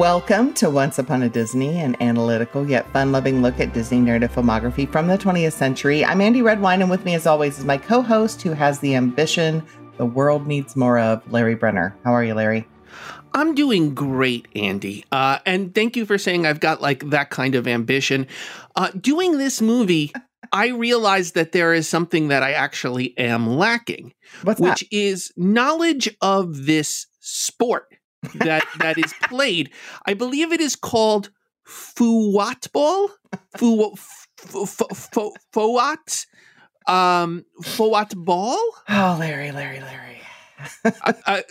Welcome to Once Upon a Disney, an analytical yet fun loving look at Disney narrative filmography from the 20th century. I'm Andy Redwine, and with me, as always, is my co host who has the ambition the world needs more of, Larry Brenner. How are you, Larry? I'm doing great, Andy. Uh, and thank you for saying I've got like that kind of ambition. Uh, doing this movie, I realized that there is something that I actually am lacking, What's which that? is knowledge of this sport that that is played. I believe it is called fuwatball. Fu fu fu fuwat um fuwat ball. Oh, Larry, Larry, Larry. I,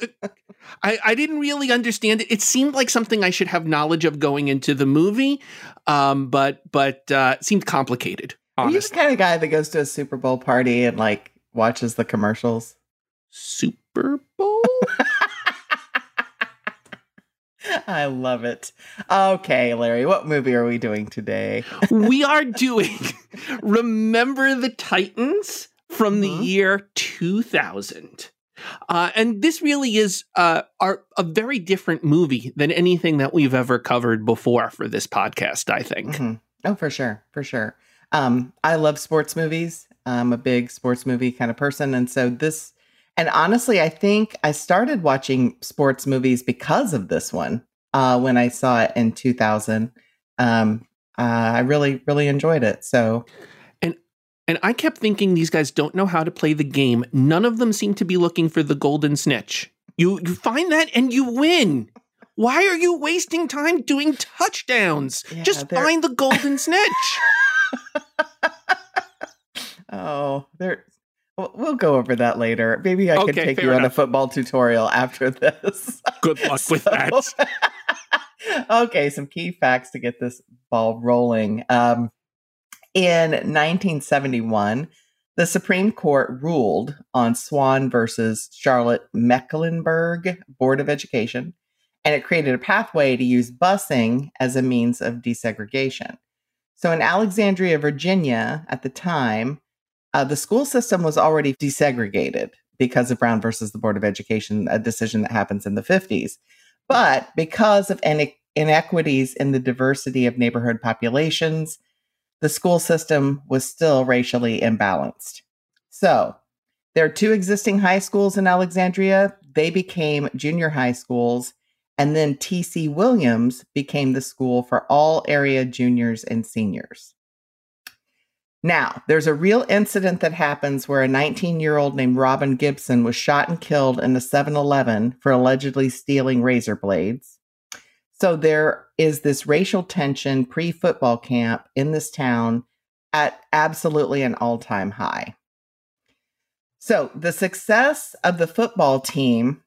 I, I didn't really understand it. It seemed like something I should have knowledge of going into the movie, um, but but uh, it seemed complicated. Are you the Honestly, kind of guy that goes to a Super Bowl party and like watches the commercials? Super Bowl. I love it. Okay, Larry, what movie are we doing today? we are doing Remember the Titans from the Mhm. year 2000. Uh, and this really is uh, our, a very different movie than anything that we've ever covered before for this podcast, I think. Mhm. Oh, for sure, for sure. Um, I love sports movies. I'm a big sports movie kind of person, and so this, and honestly, I think I started watching sports movies because of this one. Uh, when I saw it in 2000, um, uh, I really, really enjoyed it. So, And I kept thinking these guys don't know how to play the game. None of them seem to be looking for the golden snitch. You you find that and you win. Why are you wasting time doing touchdowns? Yeah, Just they're- find the golden snitch. oh, there. We'll, go over that later. Maybe I Okay, take fair you on a football tutorial after this. Good luck with that. okay, some key facts to get this ball rolling. Um, in 1971, the Supreme Court ruled on Swann versus Charlotte Mecklenburg Board of Education, and it created a pathway to use busing as a means of desegregation. So in Alexandria, Virginia, at the time, uh, the school system was already desegregated because of Brown versus the Board of Education, a decision that happens in the 50s. But because of ine- inequities in the diversity of neighborhood populations, the school system was still racially imbalanced. So there are two existing high schools in Alexandria. They became junior high schools. And then T.C. Williams became the school for all area juniors and seniors. Now, there's a real incident that happens where a 19 year old named Robin Gibson was shot and killed in a 7 Eleven for allegedly stealing razor blades. So there is this racial tension pre football camp in this town at absolutely an all time high. So the success of the football team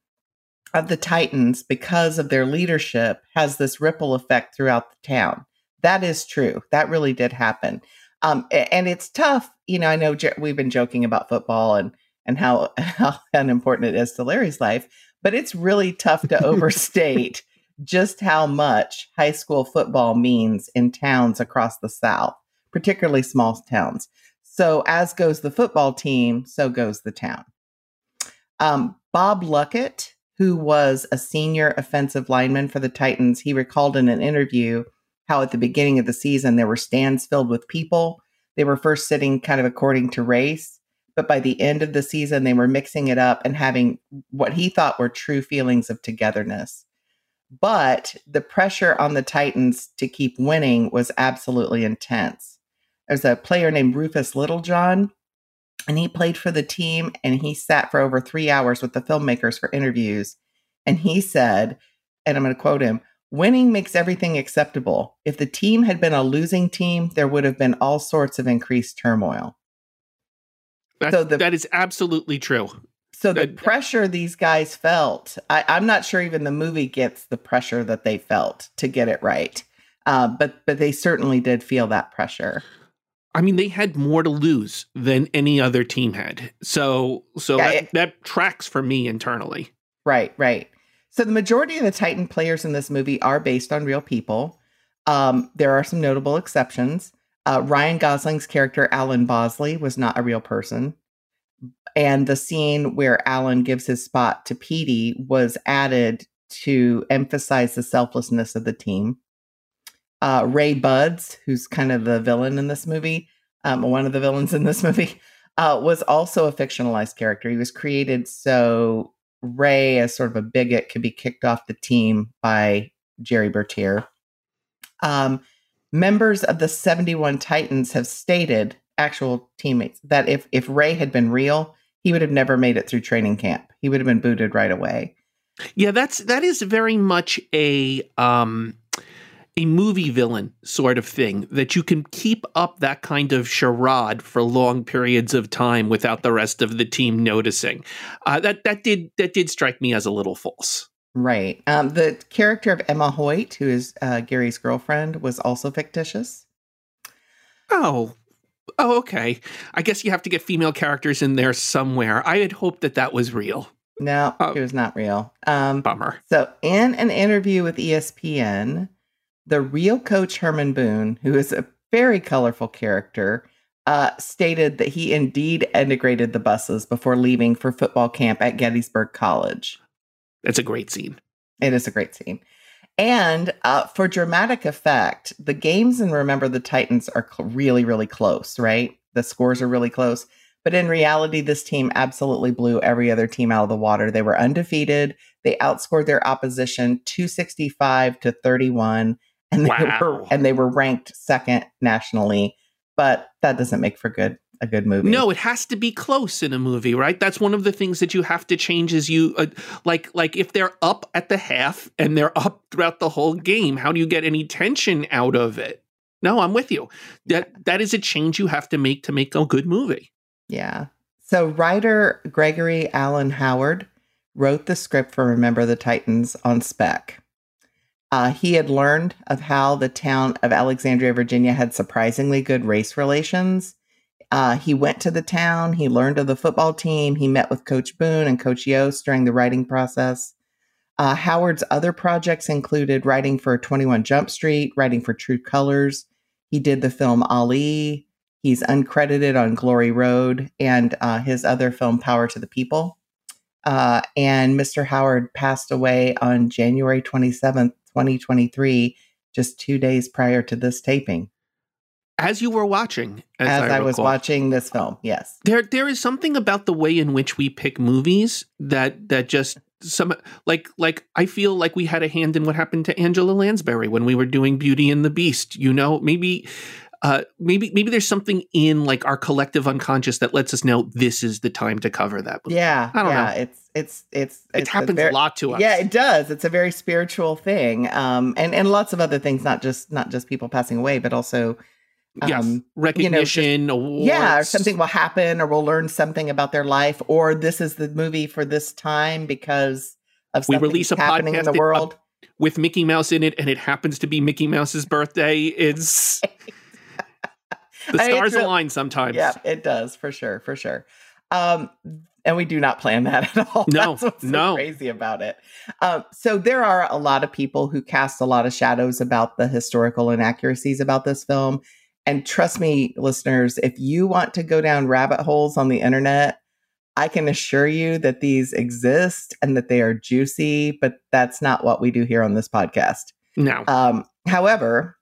of the Titans, because of their leadership, has this ripple effect throughout the town. That is true. That really did happen. Um, and it's tough. You know, I know we've been joking about football and and how how unimportant it is to Larry's life, but it's really tough to overstate just how much high school football means in towns across the South, particularly small towns. So as goes the football team, so goes the town. Um, Bob Luckett, who was a senior offensive lineman for the Titans, he recalled in an interview how at the beginning of the season there were stands filled with people. They were first sitting kind of according to race, but by the end of the season, they were mixing it up and having what he thought were true feelings of togetherness. But the pressure on the Titans to keep winning was absolutely intense. There's a player named Rufus Littlejohn, and he played for the team and he sat for over three hours with the filmmakers for interviews. And he said, and I'm going to quote him winning makes everything acceptable. If the team had been a losing team, there would have been all sorts of increased turmoil. That, So the- that is absolutely true. So the Good. pressure these guys felt, I, I'm not sure even the movie gets the pressure that they felt to get it right. Uh, but but they certainly did feel that pressure. I mean, they had more to lose than any other team had. So, so Yeah, that, it- that tracks for me internally. Right, right. So the majority of the Titan players in this movie are based on real people. Um, there are some notable exceptions. Uh, Ryan Gosling's character Alan Bosley was not a real person, and the scene where Alan gives his spot to Petey was added to emphasize the selflessness of the team. Uh, Ray Budds, who's kind of the villain in this movie, um, one of the villains in this movie, uh, was also a fictionalized character. He was created so Ray, as sort of a bigot, could be kicked off the team by Gerry Bertier. Um, members of the 71 Titans have stated, actual teammates, that if, if Ray had been real, he would have never made it through training camp. He would have been booted right away. Yeah, that's that is very much a um a movie villain sort of thing that you can keep up that kind of charade for long periods of time without the rest of the team noticing. Uh, that that did that did strike me as a little false. Right. Um, the character of Emma Hoyt, who is uh, Gary's girlfriend, was also fictitious. Oh, oh, okay. I guess you have to get female characters in there somewhere. I had hoped that that was real. No, oh, it was not real. Um, bummer. So, in an interview with ESPN, the real coach Herman Boone, who is a very colorful character, uh, stated that he indeed integrated the buses before leaving for football camp at Gettysburg College. That's a great scene. It is a great scene. And uh, for dramatic effect, the games in Remember the Titans are cl- really, really close, right? The scores are really close. But in reality, this team absolutely blew every other team out of the water. They were undefeated. They outscored their opposition 265 to 31 and they wow. were and they were ranked second nationally. But that doesn't make for good a good movie. No, it has to be close in a movie, right? That's one of the things that you have to change is you uh, like like if they're up at the half and they're up throughout the whole game, how do you get any tension out of it? No, I'm with you. That that is a change you have to make to make a good movie. Yeah. So writer Gregory Allen Howard wrote the script for Remember the Titans on spec. Uh, he had learned of how the town of Alexandria, Virginia had surprisingly good race relations. Uh, he went to the town, he learned of the football team, he met with Coach Boone and Coach Yoast during the writing process. Uh, Howard's other projects included writing for 21 Jump Street, writing for True Colors. He did the film Ali. He's uncredited on Glory Road and uh, his other film, Power to the People. Uh, and Mr. Howard passed away on January 27th, 2023, just two days prior to this taping. As you were watching, as, as I, I was watching this film, yes, there there is something about the way in which we pick movies that that just some like like I feel like we had a hand in what happened to Angela Lansbury when we were doing Beauty and the Beast. You know, maybe uh, maybe maybe there's something in like our collective unconscious that lets us know this is the time to cover that. Movie. Yeah, I don't yeah, know. It's it's it's it it's happens a, very, a, lot to us. Yeah, it does. It's a very spiritual thing, um, and and lots of other things, not just not just people passing away, but also. Um, yes, recognition, you know, yeah, or something will happen, or we'll learn something about their life, or this is the movie for this time because of we release a happening in the world with Mickey Mouse in it, and it happens to be Mickey Mouse's birthday. It's the stars real, align sometimes. Yeah, it does for sure, for sure. Um, and we do not plan that at all. No, That's what's no. so crazy about it. Um, so there are a lot of people who cast a lot of shadows about the historical inaccuracies about this film. And trust me, listeners, if you want to go down rabbit holes on the internet, I can assure you that these exist and that they are juicy, but that's not what we do here on this podcast. No. Um, however,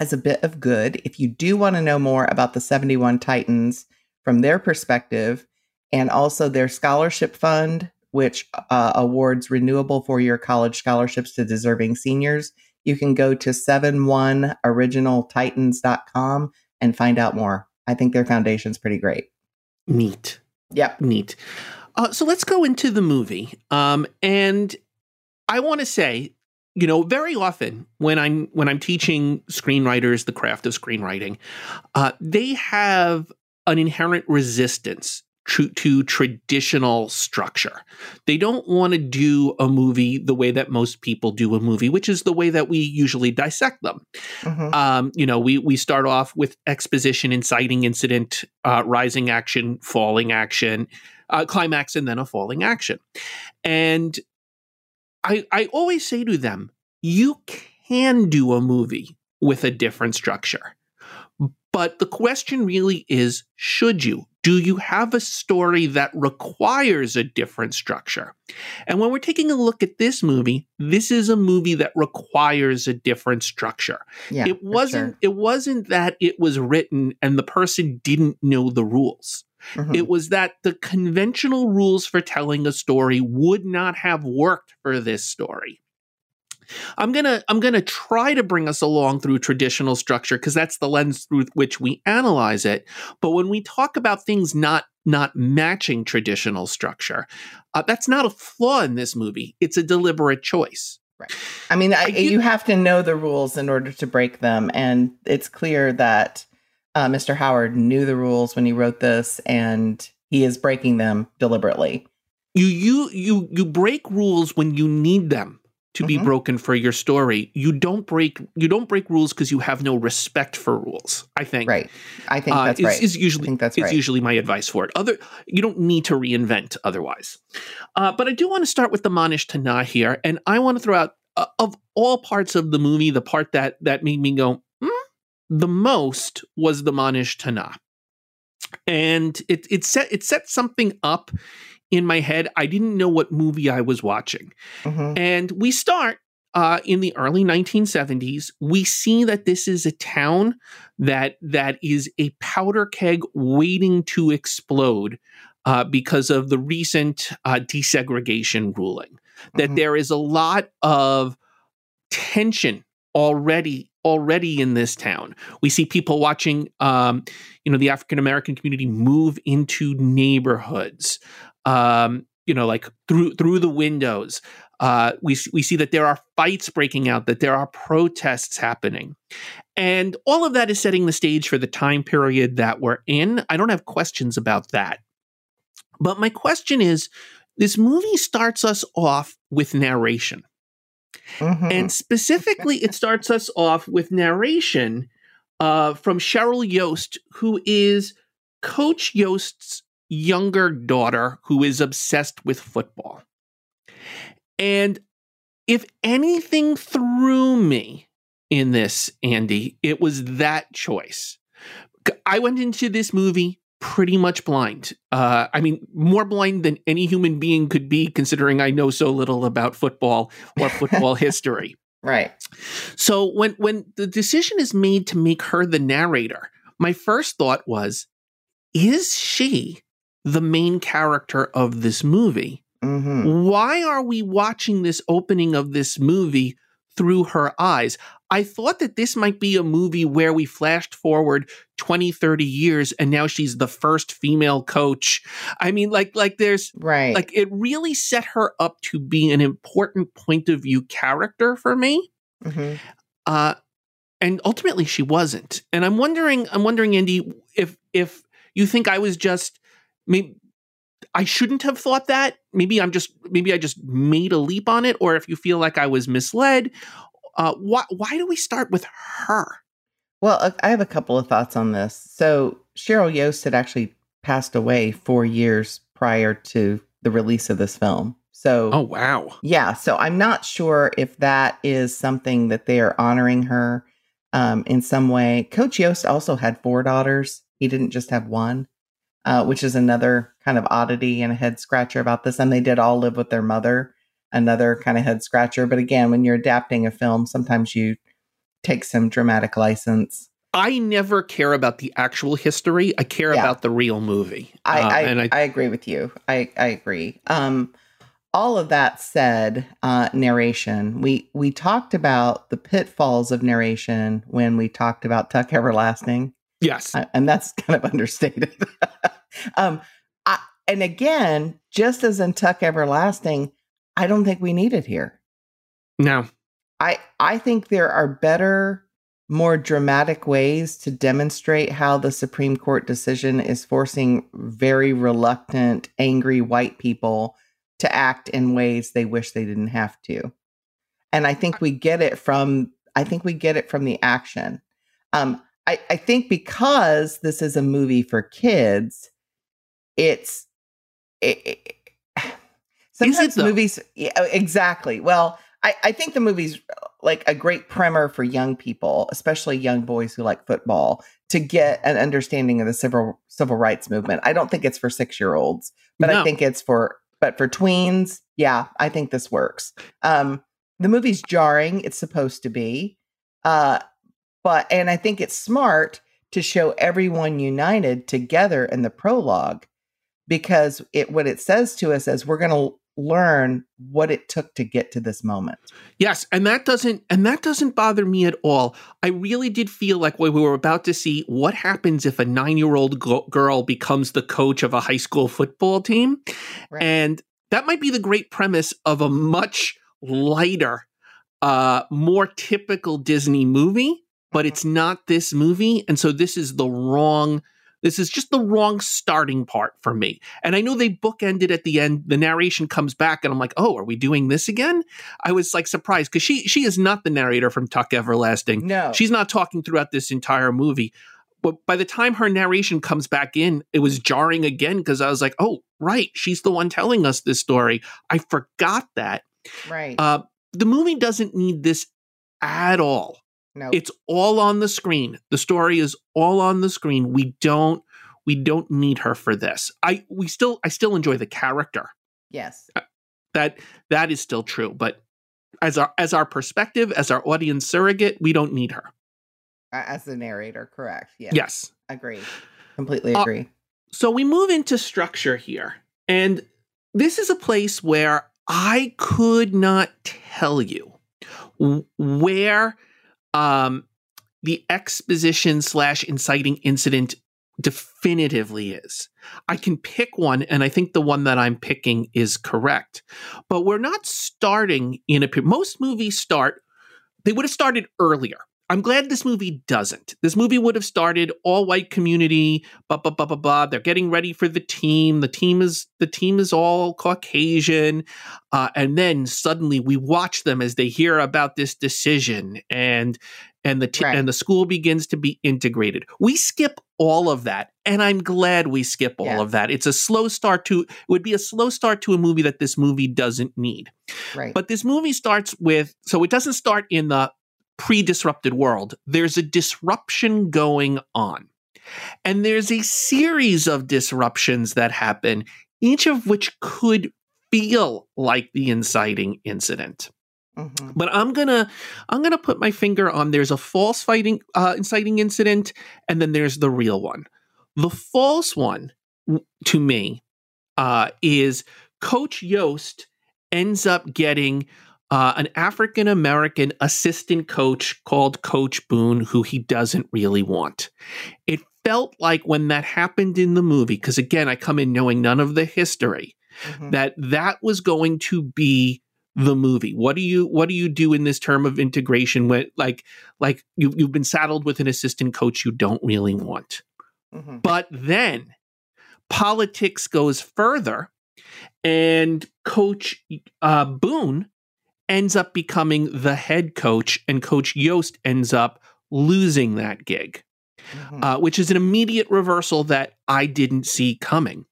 as a bit of good, if you do want to know more about the 71 Titans from their perspective and also their scholarship fund, which uh, awards renewable four year college scholarships to deserving seniors, you can go to 71originaltitans.com and find out more. I think their foundation's pretty great. Neat. Yep. Neat. Uh, so let's go into the movie. Um, and I want to say you know very often when i'm when i'm teaching screenwriters the craft of screenwriting uh, they have an inherent resistance to, to traditional structure. They don't want to do a movie the way that most people do a movie which is the way that we usually dissect them. Mm-hmm. um, you know we we start off with exposition inciting incident uh, rising action falling action uh, climax and then a falling action. And I, I always say to them, you can do a movie with a different structure, But the question really is should you? Do you have a story that requires a different structure? And when we're taking a look at this movie, this is a movie that requires a different structure. Yeah, it wasn't sure. it wasn't that it was written and the person didn't know the rules. Mhm. It was that the conventional rules for telling a story would not have worked for this story. I'm going to I'm going to try to bring us along through traditional structure because that's the lens through which we analyze it. But when we talk about things not not matching traditional structure, uh, that's not a flaw in this movie. It's a deliberate choice. Right. I mean, I, I you have to know the rules in order to break them, and it's clear that uh, Mr. Howard knew the rules when he wrote this, and he is breaking them deliberately. You you you you break rules when you need them to be Mhm. broken for your story. You don't break you don't break rules because you have no respect for rules. I think Right? I think uh, that's right. is I usually think that's is right. usually my advice for it. Other you don't need to reinvent otherwise. Uh, but I do want to start with the Manish Tana here, and I want to throw out uh, of all parts of the movie, the part that that made me go the most was the Manish Tana, and it it set it set something up in my head. I didn't know what movie I was watching. Mhm. And we start uh, in the early 1970s. We see that this is a town that that is a powder keg waiting to explode uh, because of the recent uh, desegregation ruling. That Mhm. there is a lot of tension already already in this town. We see people watching, um, you know, the African American community move into neighborhoods. Um, you know, like through through the windows. Uh, we we see that there are fights breaking out, that there are protests happening, and all of that is setting the stage for the time period that we're in. I don't have questions about that, but my question is: this movie starts us off with narration. Mhm. And specifically, it starts us off with narration uh, from Sheryl Yoast, who is Coach Yoast's younger daughter, who is obsessed with football. And if anything threw me in this, Andy, it was that choice. I went into this movie pretty much blind. Uh, I mean, more blind than any human being could be, considering I know so little about football or football history. right. So when when the decision is made to make her the narrator, my first thought was, is she the main character of this movie? hmm Why are we watching this opening of this movie through her eyes? I thought that this might be a movie where we flashed forward 20, 30 years and now she's the first female coach. I mean, like, like there's, Right. like, it really set her up to be an important point of view character for me. hmm Uh, and ultimately she wasn't. And I'm wondering, I'm wondering, Andy, if, if you think I was just, maybe, I shouldn't have thought that. Maybe I'm just maybe I just made a leap on it, or if you feel like I was misled. Uh, why why do we start with her? Well, I have a couple of thoughts on this. So Sheryl Yoast had actually passed away four years prior to the release of this film. So Oh wow. Yeah, so I'm not sure if that is something that they are honoring her um, in some way. Coach Yoast also had four daughters. He didn't just have one, uh, which is another kind of oddity and a head scratcher about this. And they did all live with their mother, another kind of head scratcher. But again, when you're adapting a film, sometimes you take some dramatic license. I never care about the actual history. I care Yeah. about the real movie. I, Uh, I, and I, I agree with you. I, I agree. Um, all of that said, uh, narration. We we talked about the pitfalls of narration when we talked about Tuck Everlasting, yes, uh, and that's kind of understated. um, I, and again, just as in Tuck Everlasting, I don't think we need it here. no, I I think there are better, more dramatic ways to demonstrate how the Supreme Court decision is forcing very reluctant, angry white people to act in ways they wish they didn't have to. And I think we get it from I think we get it from the action. Um, I, I think because this is a movie for kids, it's it, it, sometimes movies yeah, exactly. Well, I, I think the movie's like a great primer for young people, especially young boys who like football, to get an understanding of the civil civil rights movement. I don't think it's for six year olds, but No. I think it's for but for tweens, yeah, I think this works. Um, the movie's jarring; it's supposed to be, uh, but and I think it's smart to show everyone united together in the prologue because it what it says to us is we're going to learn what it took to get to this moment. Yes, and that doesn't and that doesn't bother me at all. I really did feel like we were about to see what happens if a 9-year-old go- girl becomes the coach of a high school football team. Right. And that might be the great premise of a much lighter uh more typical Disney movie, but it's not this movie and so this is the wrong this is just the wrong starting part for me. And I know they bookended at the end. The narration comes back, and I'm like, "Oh, are we doing this again?" I was like surprised because she she is not the narrator from Tuck Everlasting. No, She's not talking throughout this entire movie. But by the time her narration comes back in, it was jarring again because I was like, "Oh, right, she's the one telling us this story." I forgot that. right. Uh, the movie doesn't need this at all. No, It's all on the screen. The story is all on the screen. We don't we don't need her for this. I we still I still enjoy the character. yes, That that is still true, but as our as our perspective, as our audience surrogate, we don't need her. As the narrator, correct. Yes, Yes. agree, completely Uh, agree. So we move into structure here. And this is a place where I could not tell you where um, the exposition slash inciting incident definitively is. I can pick one, and I think the one that I'm picking is correct. But we're not starting in a. Most movies start, they would have started earlier. I'm glad this movie doesn't. This movie would have started all white community, blah blah blah blah blah. They're getting ready for the team. The team is the team is all Caucasian, uh, and then suddenly we watch them as they hear about this decision, and and the t- Right. and the school begins to be integrated. We skip all of that, and I'm glad we skip all Yes. of that. It's a slow start to. It would be a slow start to a movie that this movie doesn't need. Right. But this movie starts with so it doesn't start in the pre disrupted world. There's a disruption going on. And there's a series of disruptions that happen, each of which could feel like the inciting incident. Mhm. But I'm gonna I'm gonna put my finger on there's a false fighting uh, inciting incident, and then there's the real one. The false one to me uh, is Coach Yoast ends up getting uh, an African American assistant coach called Coach Boone, who he doesn't really want. It felt like when that happened in the movie, because again, I come in knowing none of the history Mhm. that that was going to be the movie. What do you what do you do in this term of integration when like like you you've been saddled with an assistant coach you don't really want. Mhm. But then politics goes further and coach uh, Boone ends up becoming the head coach and coach Yoast ends up losing that gig Mhm. uh, which is an immediate reversal that I didn't see coming.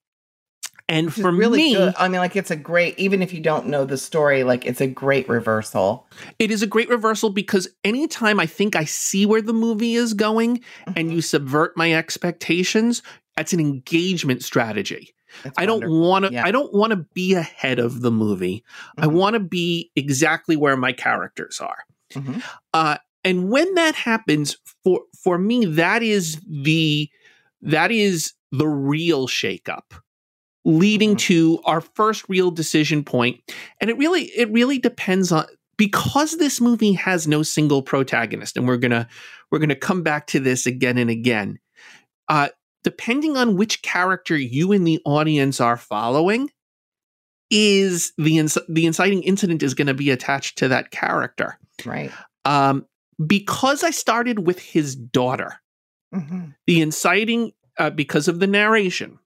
And for really me, good. I mean, like it's a great, even if you don't know the story, like it's a great reversal. it is a great reversal because anytime I think I see where the movie is going and Mhm. you subvert my expectations, that's an engagement strategy. It's I don't want to Yeah. I don't want to be ahead of the movie. I Mhm. want to be exactly where my characters are. Mhm. Uh, and when that happens, for for me, that is the that is the real shakeup, leading Mhm. to our first real decision point. And it really it really depends on because this movie has no single protagonist, and we're gonna we're gonna come back to this again and again. Uh, depending on which character you and the audience are following, is the inc- the inciting incident is going to be attached to that character Right. um, because I started with his daughter, Mhm. the inciting, uh, because of the narration,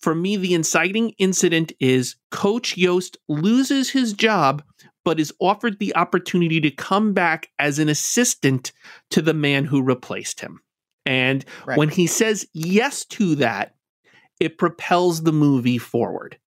for me, the inciting incident is Coach Yoast loses his job, but is offered the opportunity to come back as an assistant to the man who replaced him. And Right. when he says yes to that, it propels the movie forward.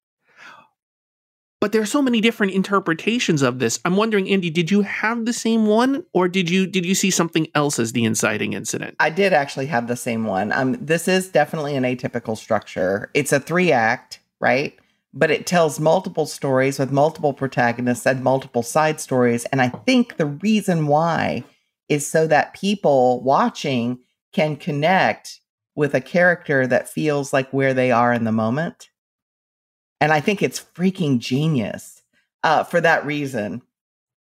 but there are so many different interpretations of this. I'm wondering, Andy, did you have the same one, or did you did you see something else as the inciting incident? I did actually have the same one. Um, this is definitely an atypical structure. It's a three act, right? But it tells multiple stories with multiple protagonists and multiple side stories. And I think the reason why is so that people watching can connect with a character that feels like where they are in the moment. And I think it's freaking genius uh, for that reason.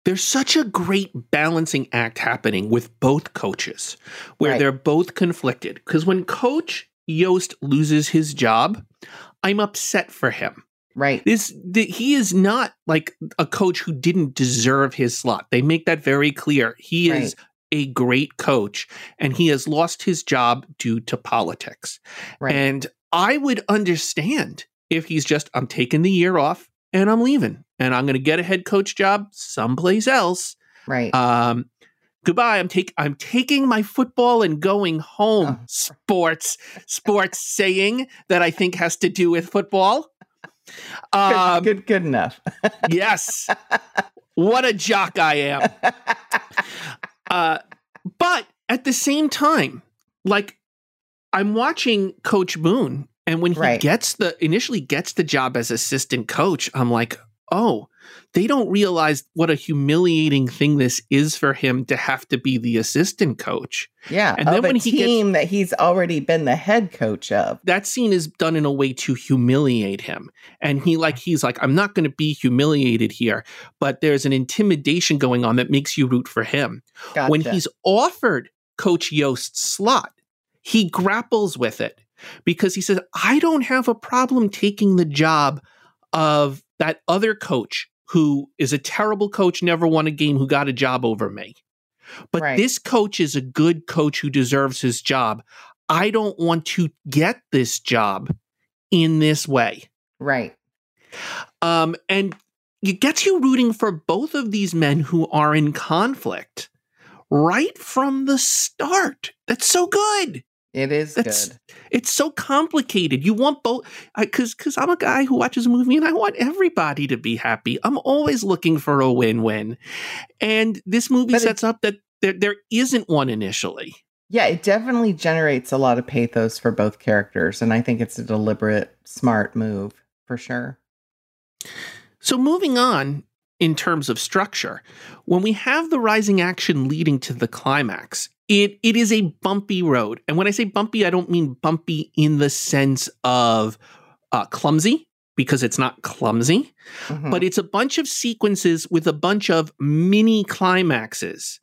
There's such a great balancing act happening with both coaches where Right. they're both conflicted. Because when Coach Yoast loses his job, I'm upset for him. Right. This the, he is not like a coach who didn't deserve his slot. They make that very clear. He is a great coach and he has lost his job due to politics. Right. And I would understand if he's just I'm taking the year off and I'm leaving and I'm going to get a head coach job someplace else. right. Um goodbye i'm take i'm taking my football and going home Oh. sports sports saying that i think has to do with football good, um good, good enough. yes what a jock i am uh but at the same time like i'm watching coach boone and when he Right. gets the initially gets the job as assistant coach i'm like oh they don't realize what a humiliating thing this is for him to have to be the assistant coach yeah. And then when he gets- team that he's already been the head coach of. that scene is done in a way to humiliate him and he like he's like i'm not going to be humiliated here but there's an intimidation going on that makes you root for him Gotcha. when he's offered coach yoast's slot he grapples with it because he says i don't have a problem taking the job of that other coach who is a terrible coach never won a game who got a job over me but Right. this coach is a good coach who deserves his job i don't want to get this job in this way right. um, and it gets you rooting for both of these men who are in conflict right from the start. That's so good. It is That's good. it's so complicated. You want both because because I'm a guy who watches a movie and I want everybody to be happy. I'm always looking for a win-win, and this movie But it- sets up that there there isn't one initially. Yeah, it definitely generates a lot of pathos for both characters. And I think it's a deliberate, smart move for sure. So moving on in terms of structure, when we have the rising action leading to the climax, it it is a bumpy road. And when I say bumpy, I don't mean bumpy in the sense of uh, clumsy, because it's not clumsy, Mhm. but it's a bunch of sequences with a bunch of mini climaxes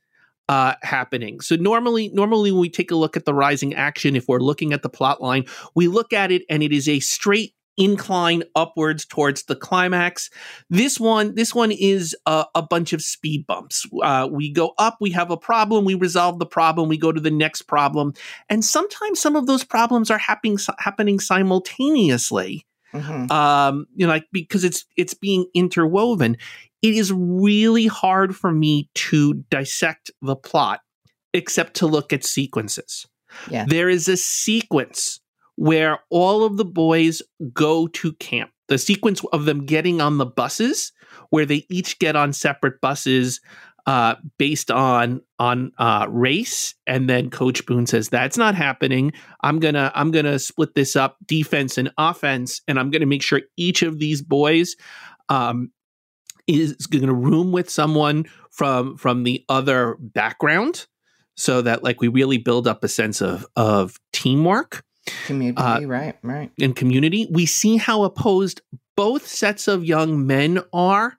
uh, happening. So normally, normally when we take a look at the rising action, if we're looking at the plot line, we look at it and it is a straight incline upwards towards the climax. This one, this one is a, a bunch of speed bumps. Uh, we go up, we have a problem, we resolve the problem, we go to the next problem, and sometimes some of those problems are happening happening simultaneously Mhm. um you know like because it's it's being interwoven it is really hard for me to dissect the plot except to look at sequences Yeah. there is a sequence where all of the boys go to camp the sequence of them getting on the buses where they each get on separate buses uh, based on on uh, race, and then Coach Boone says that's not happening. I'm gonna I'm gonna split this up, defense and offense, and I'm gonna make sure each of these boys um, is going to room with someone from from the other background, so that like we really build up a sense of of teamwork Community, uh, right, right. In community. We see how opposed both sets of young men are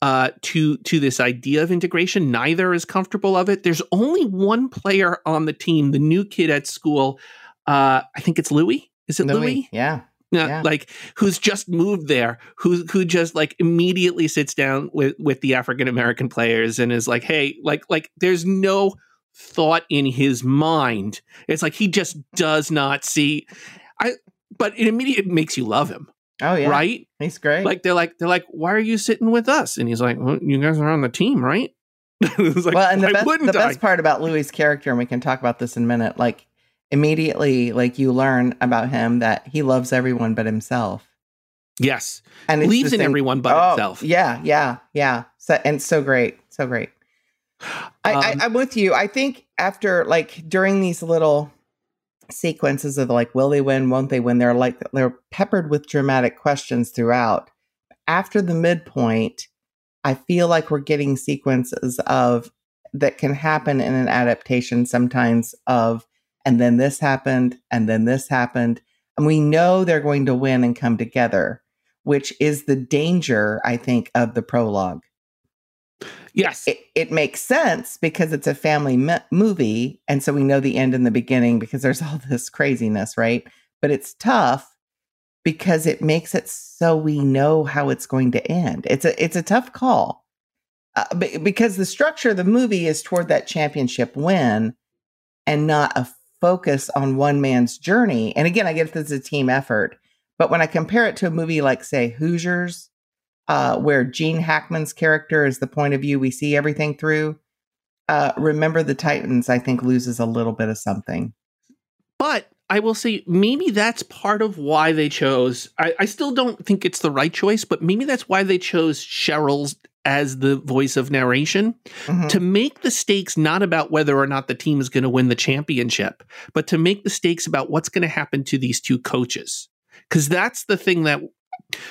uh, to to this idea of integration. Neither is comfortable of it. There's only one player on the team, the new kid at school. Uh, I think it's Louis. Is it Louis? Louis, yeah. Yeah, Yeah. like who's just moved there, who who just like immediately sits down with with the African American players and is like, hey, like like there's no thought in his mind. It's like he just does not see. I but it immediately makes you love him, Oh, yeah. right? He's great. Like they're like they're like, why are you sitting with us? And he's like, well, you guys are on the team, right? like, well, and the best, the best part about Louis' character, and we can talk about this in a minute, like immediately, like you learn about him that he loves everyone but himself. Yes. and it's Believes in everyone but Oh, himself. Yeah, yeah, yeah. So and so great, so great. I, I, Um, I'm with you. I think after like during these little sequences of like, will they win? Won't they win? They're like they're peppered with dramatic questions throughout. After the midpoint, I feel like we're getting sequences of that can happen in an adaptation sometimes of, and then this happened, and then this happened, and we know they're going to win and come together, which is the danger, I think, of the prologue Yes. it, it makes sense because it's a family movie and so we know the end and the beginning because there's all this craziness right? But it's tough because it makes it so we know how it's going to end. It's a it's a tough call uh, be- because the structure of the movie is toward that championship win and not a focus on one man's journey. And again i get this is a team effort but when i compare it to a movie like say hoosiers uh, where Gene Hackman's character is the point of view we see everything through. Uh, Remember the Titans, I think, loses a little bit of something. But I will say maybe that's part of why they chose. I, I still don't think it's the right choice, but maybe that's why they chose Sheryl's as the voice of narration Mhm. to make the stakes not about whether or not the team is going to win the championship, but to make the stakes about what's going to happen to these two coaches. Because that's the thing that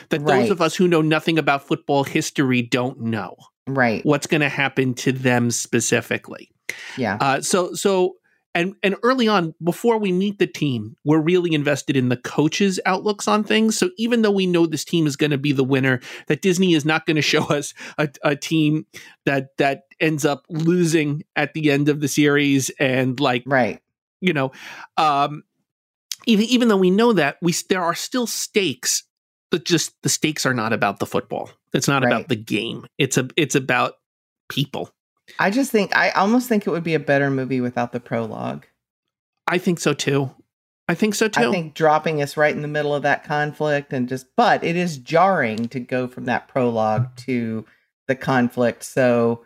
that those of us who know nothing about football history don't know Right. what's going to happen to them specifically. Yeah. Uh, so so and and early on, before we meet the team, we're really invested in the coaches' outlooks on things. So even though we know this team is going to be the winner, that Disney is not going to show us a, a team that that ends up losing at the end of the series and like Right. you know, um, even even though we know that we there are still stakes, but just the stakes are not about the football. It's not Right. about the game. It's a it's about people. I just think, I almost think it would be a better movie without the prologue. I think so too. I think so too. I think dropping us right in the middle of that conflict and just, but it is jarring to go from that prologue to the conflict. So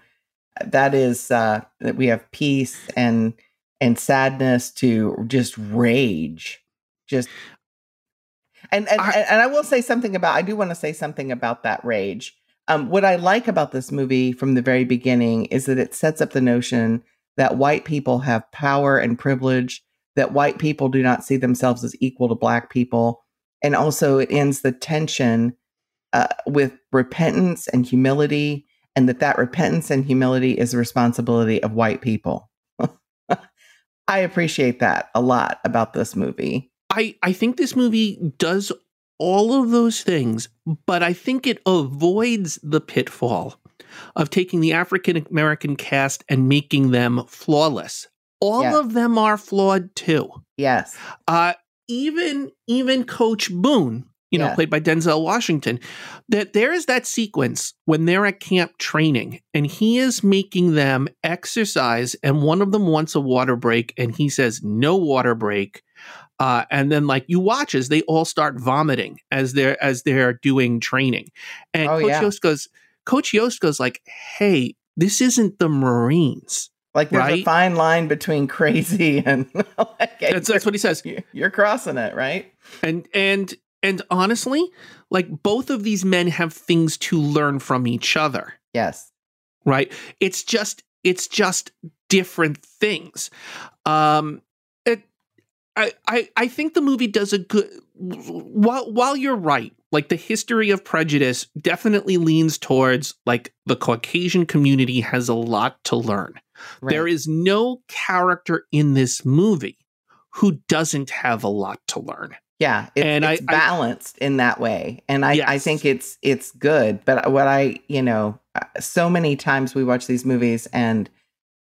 that is, uh, that we have peace and, and sadness to just rage. Just, and, and, I- and I will say something about, I do want to say something about that rage. Um, what I like about this movie from the very beginning is that it sets up the notion that white people have power and privilege that white people do not see themselves as equal to black people. And also, it ends the tension uh, with repentance and humility, and that that repentance and humility is the responsibility of white people. I appreciate that a lot about this movie. I, I think this movie does all of those things, but I think it avoids the pitfall of taking the African American cast and making them flawless. All Yeah. of them are flawed too. Yes. Uh, even even Coach Boone, you know, Yeah. played by Denzel Washington, that there is that sequence when they're at camp training, and he is making them exercise, and one of them wants a water break, and he says no water break. Uh, and then, like you watch as they all start vomiting as they're as they're doing training, and Oh, Coach yeah. Yoast goes, Coach Yoast goes like, "Hey, this isn't the Marines." Like there's a fine line between crazy and like, That's that's what he says. you- you're crossing it, right? and and and honestly like both of these men have things to learn from each other Yes. right it's just it's just different things um i i, I think the movie does a good while while you're right like the history of prejudice definitely leans towards like the caucasian community has a lot to learn Right. there is no character in this movie who doesn't have a lot to learn Yeah, it, And it's I- balanced in that way, and I, I think it's it's good. But what I, you know, uh, so many times we watch these movies, and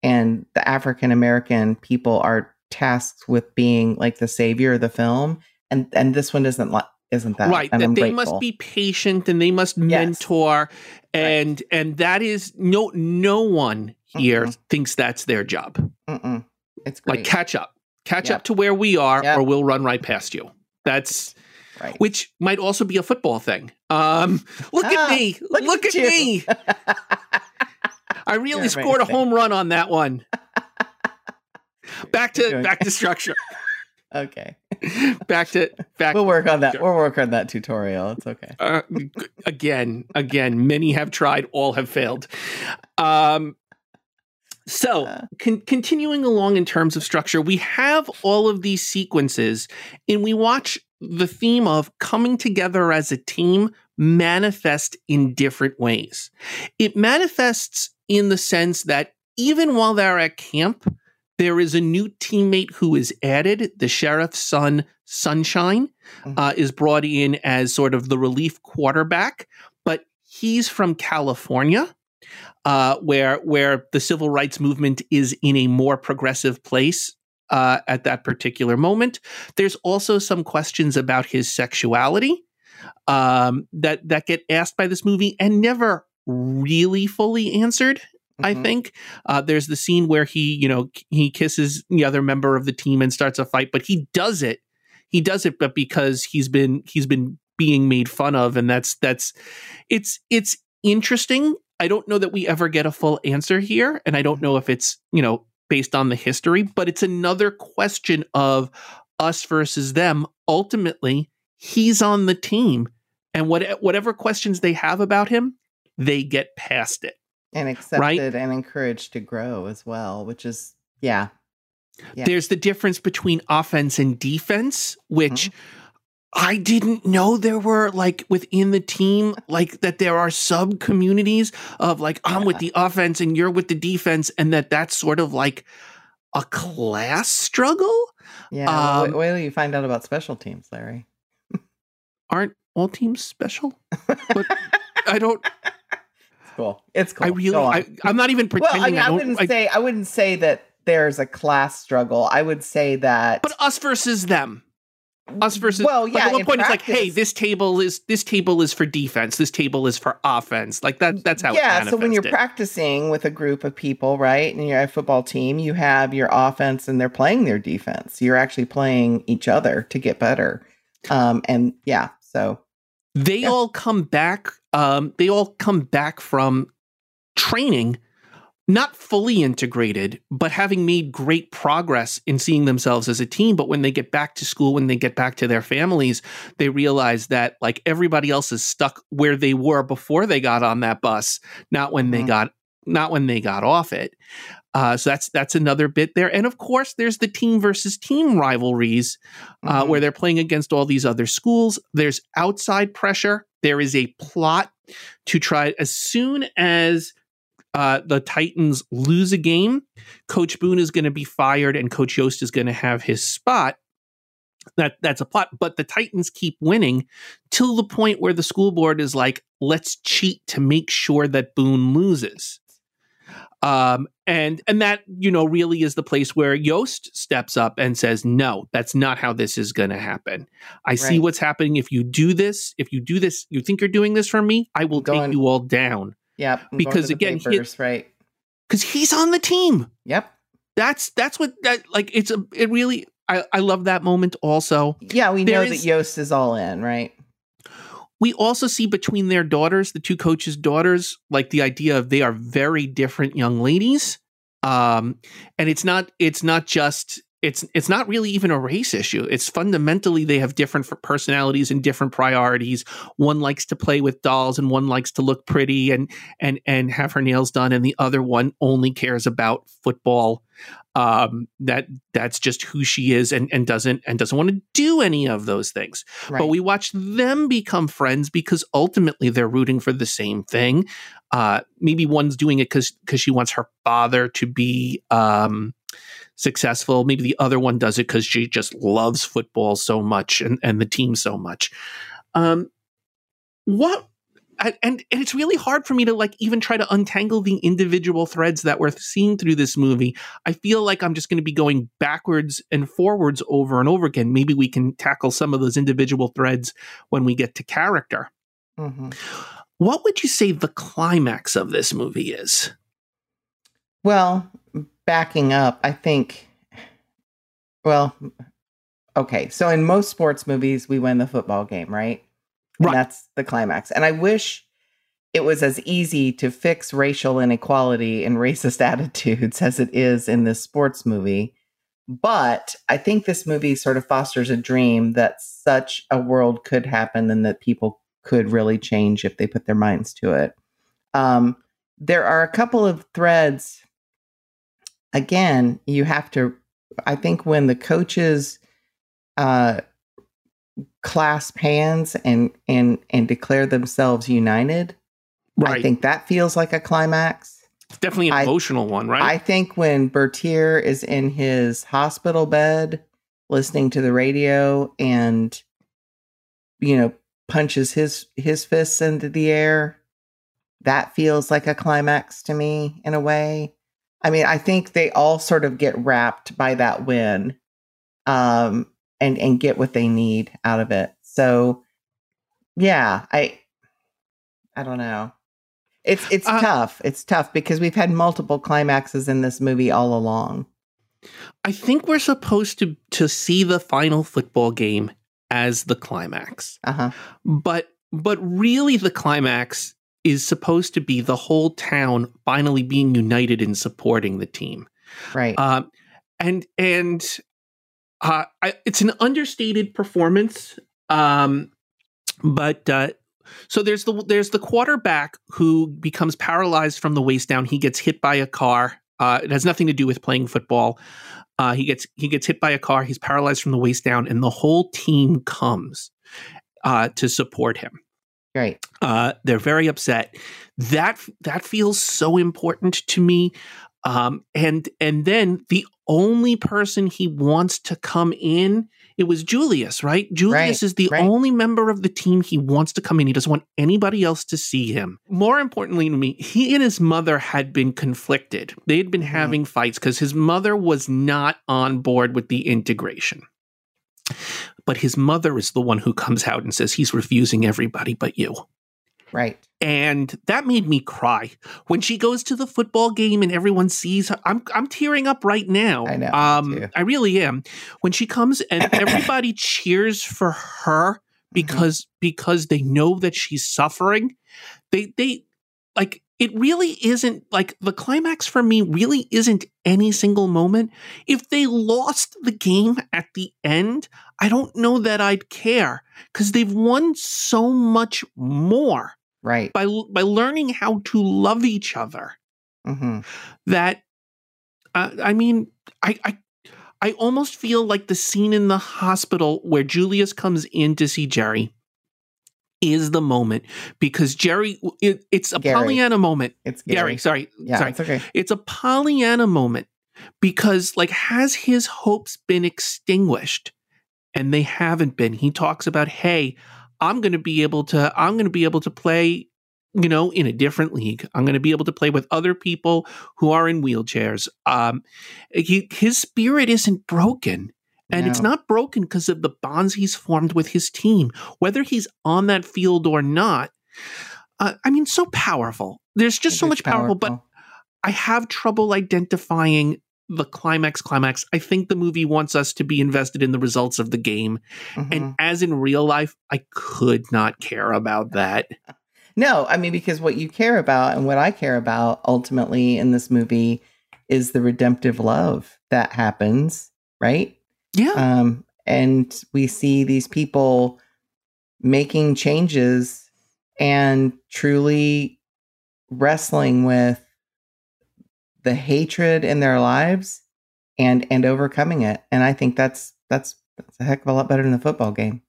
and the African American people are tasked with being like the savior of the film, and and this one isn't like isn't that right that I'm they grateful. must be patient and they must mentor and and that is no no one here Mhm. thinks that's their job Mm-mm. It's great. like catch up catch Yep. up to where we are Yep. or we'll run right past you that's right. which might also be a football thing um look Ah, at me look, look at, at me i really You're scored a home run on that one back to doing back to structure okay. back to back. We'll work on that. We'll work on that tutorial. It's okay. Uh, again, again, many have tried, all have failed. Um, so, Uh. con- continuing along in terms of structure, we have all of these sequences, and we watch the theme of coming together as a team manifest in different ways. It manifests in the sense that even while they're at camp, there is a new teammate who is added. The sheriff's son, Sunshine, uh, is brought in as sort of the relief quarterback, but he's from California uh, where where the civil rights movement is in a more progressive place uh, at that particular moment. There's also some questions about his sexuality um, that that get asked by this movie and never really fully answered. I Mhm. think uh, there's the scene where he, you know, he kisses the other member of the team and starts a fight, but he does it. He does it, but because he's been he's been being made fun of, and that's that's it's it's interesting. I don't know that we ever get a full answer here, and I don't know if it's you know based on the history, but it's another question of us versus them. Ultimately, he's on the team, and what whatever questions they have about him, they get past it. And accepted and encouraged to grow as well, which is yeah. Yeah. There's the difference between offense and defense, which I didn't know there were like within the team, like that there are sub communities of like I'm with the offense and you're with the defense, and that that's sort of like a class struggle. Yeah. Um, wait, wait till you find out about special teams, Larry. Aren't all teams special? But I don't. It's cool. It's cool. I really, I, I'm not even well, pretending. I, mean, I, I, wouldn't I- say I wouldn't say that there's a class struggle. I would say that but us versus them. Us versus well, like, yeah. at one in point it's like, hey, this table is this table is for defense. This table is for offense. Like that. That's how. It works. Yeah. It's So when you're manifested. practicing with a group of people, right, and you're a football team, you have your offense and they're playing their defense. You're actually playing each other to get better. Um, and yeah, so they Yeah. all come back um, they all come back from training not fully integrated but having made great progress in seeing themselves as a team but when they get back to school when they get back to their families they realize that like everybody else is stuck where they were before they got on that bus not when they Mhm. got not when they got off it uh, so that's that's another bit there and of course there's the team versus team rivalries uh, mhm. where they're playing against all these other schools. There's outside pressure. There is a plot to try as soon as uh, the Titans lose a game, Coach Boone is going to be fired and Coach Yoast is going to have his spot. That that's a plot, but the Titans keep winning till the point where the school board is like, "Let's cheat to make sure that Boone loses." Um, and and that you know really is the place where Yoast steps up and says, "No, that's not how this is going to happen. I see what's happening. If you do this, if you do this, you think you're doing this for me, I will Go take you all down going because again, he- right? because he's on the team. Yep. That's that's what that like. It's a it really. I I love that moment also. Yeah, we There know is- that Yoast is all in, right? We also see between their daughters, the two coaches' daughters, like the idea of they are very different young ladies. Um, and it's not it's not just it's it's not really even a race issue. It's fundamentally they have different personalities and different priorities. One likes to play with dolls, and one likes to look pretty and and and have her nails done, and the other one only cares about football. Um, that that's just who she is, and and doesn't and doesn't want to do any of those things Right. but we watch them become friends because ultimately they're rooting for the same thing. Uh, maybe one's doing it because because she wants her father to be um, successful. Maybe the other one does it because she just loves football so much and, and the team so much. Um, what? And, and it's really hard for me to like even try to untangle the individual threads that we're seeing through this movie. I feel like I'm just going to be going backwards and forwards over and over again. Maybe we can tackle some of those individual threads when we get to character. Mhm. What would you say the climax of this movie is? Well, backing up, I think. Well, okay. So in most sports movies, we win the football game, right? And Right. that's the climax. And I wish it was as easy to fix racial inequality and racist attitudes as it is in this sports movie. but I think this movie sort of fosters a dream that such a world could happen and that people could really change if they put their minds to it. Um, there are a couple of threads. Again, you have to. I think when the coaches uh, clasp hands and and and declare themselves united, Right. I think that feels like a climax. It's definitely an I- emotional one, right? I think when Bertier is in his hospital bed listening to the radio and you know punches his his fists into the air that feels like a climax to me in a way. I mean, I think they all sort of get wrapped by that win um and and get what they need out of it. So yeah, I I don't know. It's it's Uh, tough. It's tough because we've had multiple climaxes in this movie all along. I think we're supposed to to see the final football game as the climax. Uh-huh. But but really the climax is supposed to be the whole town finally being united in supporting the team. Right. Um, and and uh, I, it's an understated performance. Um, but uh, so there's the there's the quarterback who becomes paralyzed from the waist down. He gets hit by a car. Uh, it has nothing to do with playing football. Uh, he gets he gets hit by a car. He's paralyzed from the waist down, and the whole team comes uh, to support him. Right. Uh, they're very upset. That that feels so important to me. Um, and and then the only person he wants to come in, it was Julius, right? Julius Right, is the right. only member of the team he wants to come in. He doesn't want anybody else to see him. More importantly to me, he and his mother had been conflicted. They had been Mhm. having fights because his mother was not on board with the integration. But his mother is the one who comes out and says he's refusing everybody but you. Right. And that made me cry. When she goes to the football game and everyone sees her, I'm I'm tearing up right now. I know, Um. I really am. When she comes and everybody cheers for her Mm-hmm. because because they know that she's suffering. They they like it really isn't like the climax for me really isn't any single moment. If they lost the game at the end, I don't know that I'd care because they've won so much more Right. by by learning how to love each other hmm that uh, i mean I, I i almost feel like the scene in the hospital where julius comes in to see jerry is the moment because jerry it, it's a Gary. pollyanna moment. It's gary, Gary. sorry Yeah, sorry. it's okay. it's a pollyanna moment because like has his hopes been extinguished? And they haven't been. He talks about hey i'm going to be able to i'm going to be able to play you know in a different league. I'm going to be able to play with other people who are in wheelchairs. Um he, his spirit isn't broken and it's not broken because of the bonds he's formed with his team whether he's on that field or not uh, i mean so powerful there's just It so much powerful but I have trouble identifying the climax climax. I think the movie wants us to be invested in the results of the game. Mhm. And as in real life, I could not care about that. No, I mean because what you care about and what I care about ultimately in this movie is the redemptive love that happens, right? Yeah. Um, and we see these people making changes and truly wrestling with the hatred in their lives and and overcoming it. And I think that's that's that's a heck of a lot better than the football game.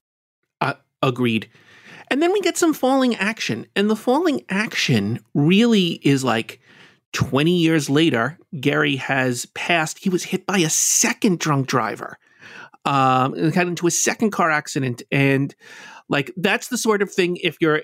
Agreed. And then we get some falling action. And the falling action really is like 20 years later, Gerry has passed. He was hit by a second drunk driver. Um, and got into a second car accident. And like that's the sort of thing if you're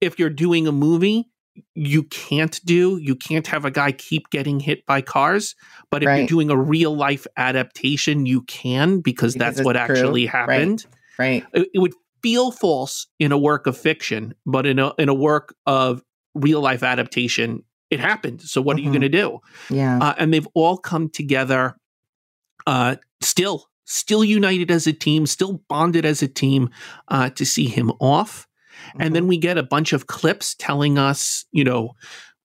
if you're doing a movie, you can't do. You can't have a guy keep getting hit by cars. But if you're doing a real life adaptation, you can because, Because that's what true. actually happened Right. it, it would feel false in a work of fiction, but in a in a work of real life adaptation, it happened. So what are you Mhm. going to do? Yeah. Uh, and they've all come together, uh, still still united as a team, still bonded as a team uh, to see him off. And Mm-hmm. then we get a bunch of clips telling us, you know,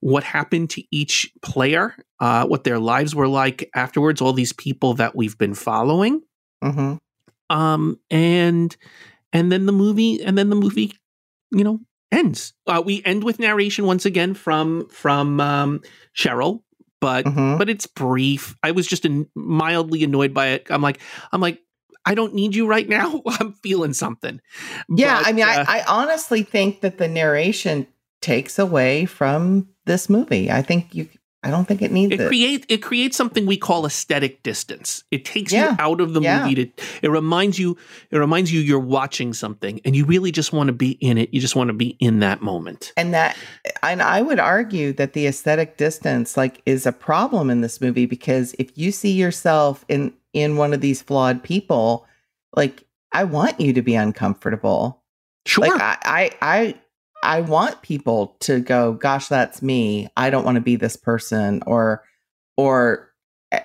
what happened to each player, uh, what their lives were like afterwards, all these people that we've been following. hmm Um, and and then the movie, and then the movie, you know, ends. Uh, we end with narration once again from from um, Sheryl, but hmm but it's brief. I was just an, mildly annoyed by it. I'm like, I'm like, I don't need you right now. I'm feeling something. Yeah, But, I mean, uh, I, I honestly think that the narration takes away from this movie. I think you. I don't think it needs it it. creates it creates something we call aesthetic distance. It takes Yeah, you out of the yeah. movie to it reminds you it reminds you you're watching something and you really just want to be in it. You just want to be in that moment. and that and i would argue that the aesthetic distance like is a problem in this movie because if you see yourself in in one of these flawed people like i want you to be uncomfortable Sure. like I, I i i want people to go gosh that's me i don't want to be this person or or eh,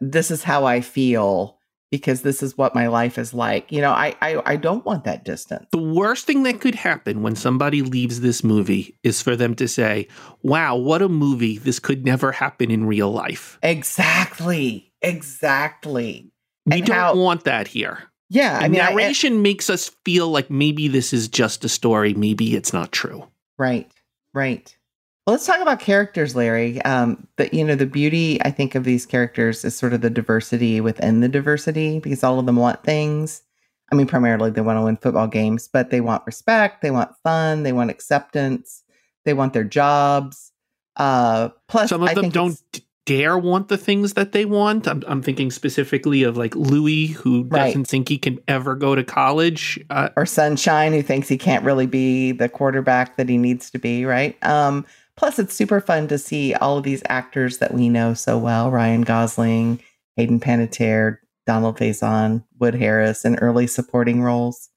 this is how i feel because this is what my life is like you know i i, I don't want that distance the worst thing that could happen when somebody leaves this movie is for them to say, "Wow, what a movie. This could never happen in real life." exactly exactly We And don't how- want that here. Yeah, I mean, I- narration makes us feel like maybe this is just a story, maybe it's not true. right, right. Well, let's talk about characters, Larry. Um, but you know, the beauty I think of these characters is sort of the diversity within the diversity because all of them want things. I mean, primarily they want to win football games, but they want respect, they want fun, they want acceptance, they want their jobs. Uh, plus, Some of I them don't dare want the things that they want. I'm, I'm thinking specifically of like Louis, who Right. doesn't think he can ever go to college. Uh, or Sunshine, who thinks he can't really be the quarterback that he needs to be, right? Um, plus, it's super fun to see all of these actors that we know so well Ryan Gosling, Hayden Panettiere, Donald Faison, Wood Harris in early supporting roles.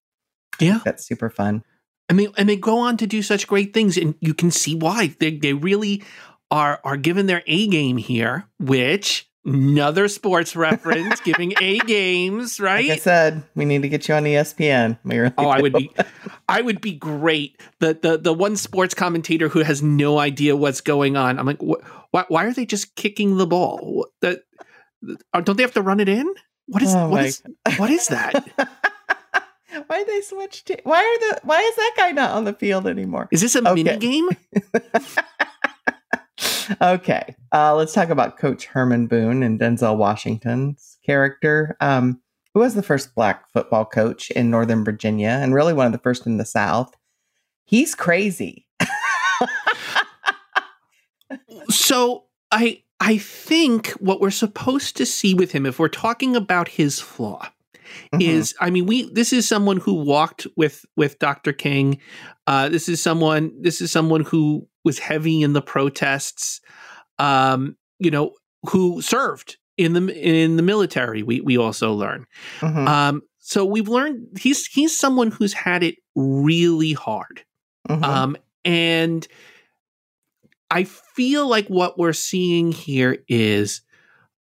yeah. That's super fun. and they and they go on to do such great things and you can see why they they really are are given their A game here which another sports reference giving A games Like I said, we need to get you on ESPN. Really Oh, I would be, I would be great. The the the one sports commentator who has no idea what's going on. I'm like, wh- why why are they just kicking the ball? That uh, don't they have to run it in? What is Oh what is what is that? why did they switch to? Why are the? Why is that guy not on the field anymore? Is this a Okay. mini game? Okay, uh, let's talk about Coach Herman Boone and Denzel Washington's character, um, who was the first black football coach in Northern Virginia and really one of the first in the South. He's crazy. So I I think what we're supposed to see with him, if we're talking about his flaw, Mhm. is I mean we this is someone who walked with with Dr. King. Uh, this is someone this is someone who was heavy in the protests. Um, you know, who served in the in the military. We we also learn. Mhm. Um, so we've learned he's he's someone who's had it really hard. Mhm. Um, and I feel like what we're seeing here is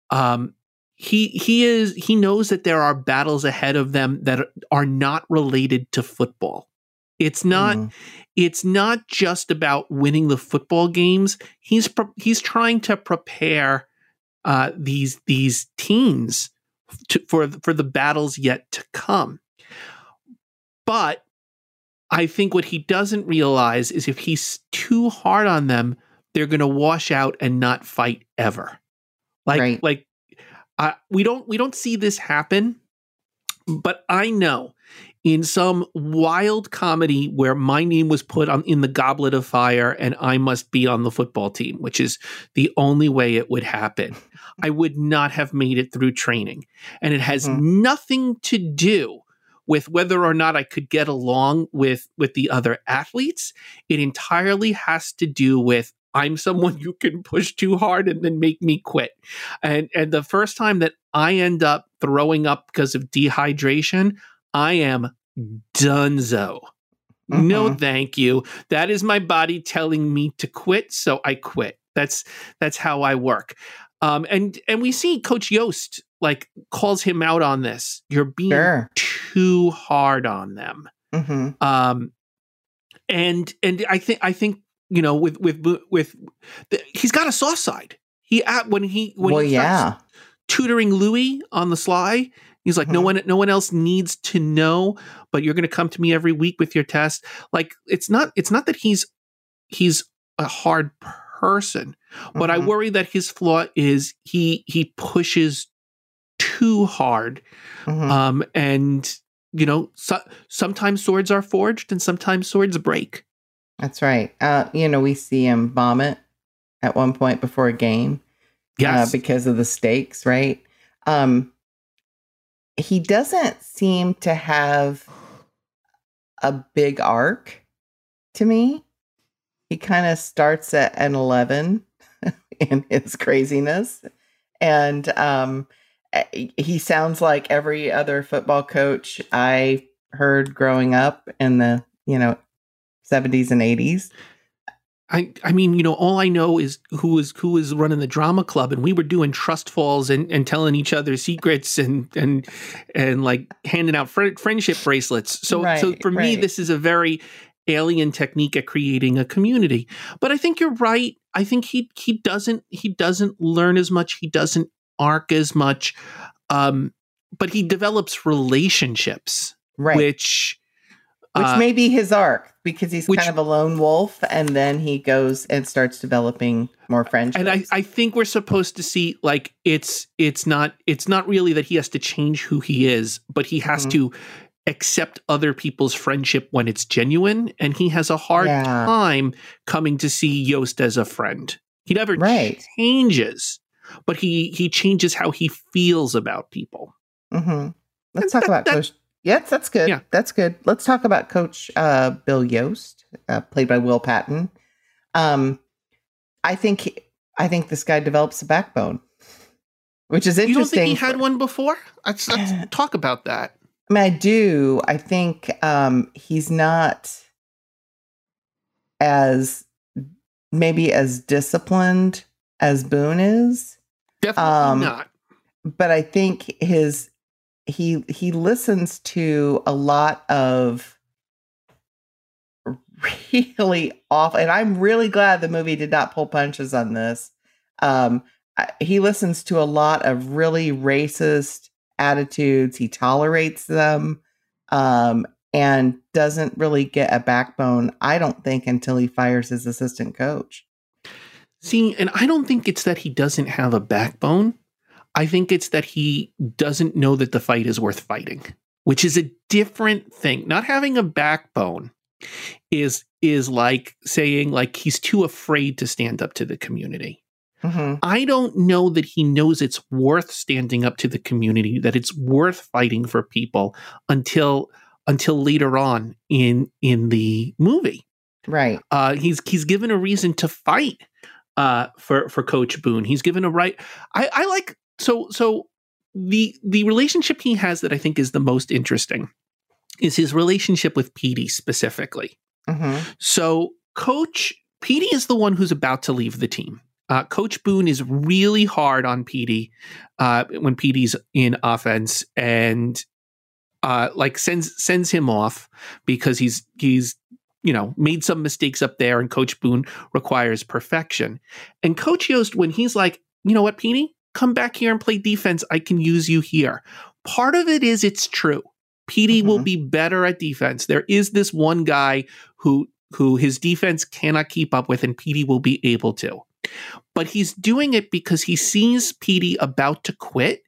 um, he he is he knows that there are battles ahead of them that are- not related to football. It's not Mhm. it's not just about winning the football games. He's pre- he's trying to prepare uh, these these teens to, for for the battles yet to come. But I think what he doesn't realize is if he's too hard on them, they're going to wash out and not fight ever. Like Right. like uh, we don't we don't see this happen, but I know in some wild comedy where my name was put on in the goblet of fire and I must be on the football team, which is the only way it would happen. I would not have made it through training. And it has Mhm. nothing to do with whether or not I could get along with with the other athletes. It entirely has to do with I'm someone you can push too hard and then make me quit. And and the first time that I end up throwing up because of dehydration, I am dunzo. No, Mhm. thank you. That is my body telling me to quit, so I quit. That's that's how I work. Um, and and we see Coach Yoast like calls him out on this. You're being Sure. too hard on them. Mhm. Um, and and I think I think you know, with with with the, he's got a soft side. He at when he when well, he yeah. tutoring Louis on the sly. He's like, no Mhm. one, no one else needs to know, but you're going to come to me every week with your test. Like, it's not, it's not that he's, he's a hard person, but I Mhm. worry that his flaw is he he pushes too hard, Mhm. um, and you know, so, sometimes swords are forged and sometimes swords break. That's right. Uh, you know, we see him vomit at one point before a game. Yes, uh, because of the stakes, right? Um, he doesn't seem to have a big arc to me. He kind of starts at an 11 in his craziness. And um, eh, he sounds like every other football coach I heard growing up in the, you know, 70s and 80s. I, I mean, you know, all I know is who was who was running the drama club, and we were doing trust falls and, and telling each other secrets and and and like handing out fri friendship bracelets. So, so Right, for me, this is a very alien technique at creating a community. But I think you're right. I think he he doesn't he doesn't learn as much. He doesn't arc as much. Um, but he develops relationships, Right. which which uh, may be his arc because he's which- kind of a lone wolf and then he goes and starts developing more friendships. and I, I think we're supposed to see like it's it's not it's not really that he has to change who he is but he has Mhm. to accept other people's friendship when it's genuine and he has a hard Yeah. time coming to see Yoast as a friend he never Right. changes but he he changes how he feels about people hmm Let's And talk that- about that-. Yes, that's good. Yeah. That's good. Let's talk about Coach uh, Bill Yoast, uh, played by Will Patton. Um, I think he- I think this guy develops a backbone, which is interesting. you don't think he had for- one before let's, let's talk about that I mean, I do. I think um, he's not as maybe as disciplined as Boone is. definitely Um, not but I think his he he listens to a lot of really awful and I'm really glad the movie did not pull punches on this. Um he listens to a lot of really racist attitudes. He tolerates them um and doesn't really get a backbone I don't think until he fires his assistant coach. See, and I don't think it's that he doesn't have a backbone. I think it's that he doesn't know that the fight is worth fighting, which is a different thing. Not having a backbone is is like saying like he's too afraid to stand up to the community. Mhm. I don't know that he knows it's worth standing up to the community, that it's worth fighting for people until until later on in in the movie Right. uh, he's he's given a reason to fight uh, for for Coach Boone. He's given a right. I, I like so so the the relationship he has that I think is the most interesting is his relationship with Petey specifically. Mhm. So Coach Petey is the one who's about to leave the team. Uh, Coach Boone is really hard on Petey uh, when Petey's in offense and uh, like sends sends him off because he's he's you know made some mistakes up there and Coach Boone requires perfection. And Coach Yoast when he's like, you know what, Petey, come back here and play defense. I can use you here. Part of it is it's true. Petey will Mhm. be better at defense. There is this one guy who who his defense cannot keep up with, and Petey will be able to. But he's doing it because he sees Petey about to quit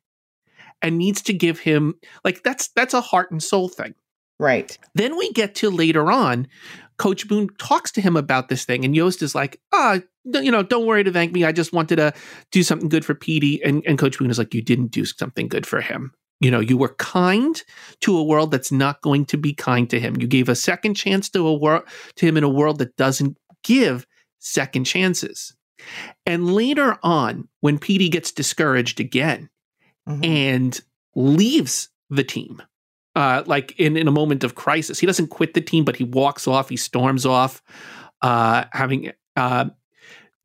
and needs to give him like that's that's a heart and soul thing. Right. Then we get to later on, Coach Boone talks to him about this thing, and Yoast is like, ah, d- you know, don't worry to thank me. I just wanted to do something good for Petey. And, and Coach Boone is like, you didn't do something good for him. You know, you were kind to a world that's not going to be kind to him. You gave a second chance to a world to him in a world that doesn't give second chances. And later on, when Petey gets discouraged again, Mhm. and leaves the team. Uh, like in, in a moment of crisis, he doesn't quit the team, but he walks off. He storms off. Uh, having uh,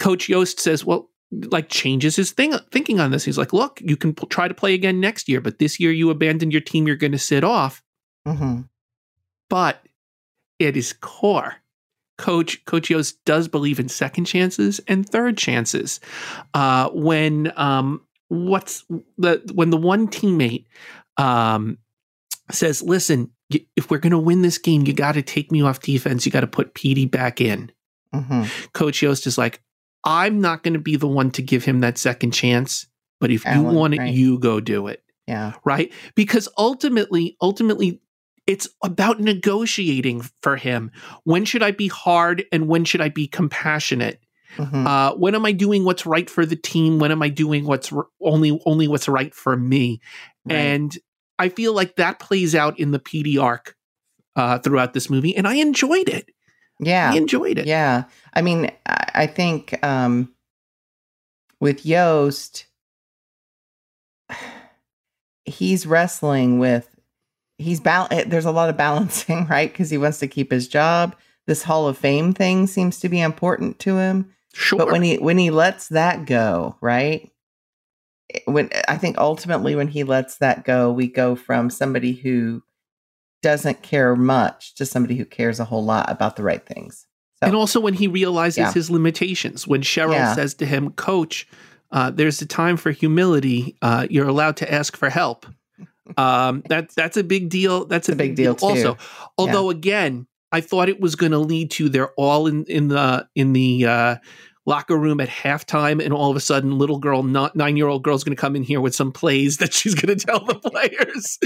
Coach Yoast says, "Well, like changes his thing thinking on this." He's like, "Look, you can p- try to play again next year, but this year you abandoned your team. You're going to sit off." Mhm. But at his core, Coach Coach Yoast does believe in second chances and third chances. Uh, when um, what's the when the one teammate um, says, "Listen, if we're going to win this game, you got to take me off defense. You got to put Petey back in." Mhm. Coach Yoast is like, "I'm not going to be the one to give him that second chance, but if you Alan, want it, right. you go do it." Yeah. right because ultimately ultimately it's about negotiating for him when should i be hard and when should i be compassionate Mhm. uh, when am i doing what's right for the team when am i doing what's r- only only what's right for me Right. and i feel like that plays out in the Petey arc uh, throughout this movie and i enjoyed it yeah. i enjoyed it Yeah. I mean, I, think um, with Yoast, he's wrestling with, he's bal- eh, there's a lot of balancing, right? Because he wants to keep his job. This Hall of Fame thing seems to be important to him. sure But when he when he lets that go, right? When I think ultimately when he lets that go, we go from somebody who doesn't care much to somebody who cares a whole lot about the right things. So And also when he realizes Yeah. his limitations, when Sheryl Yeah. says to him, Coach, uh, there's a time for humility. Uh, you're allowed to ask for help. Um, that that's a big deal. That's a, a big deal, too. Also, although again, I thought it was going to lead to they're all in in the in the uh, locker room at halftime, and all of a sudden, little girl, nine year old girl's going to come in here with some plays that she's going to tell the players.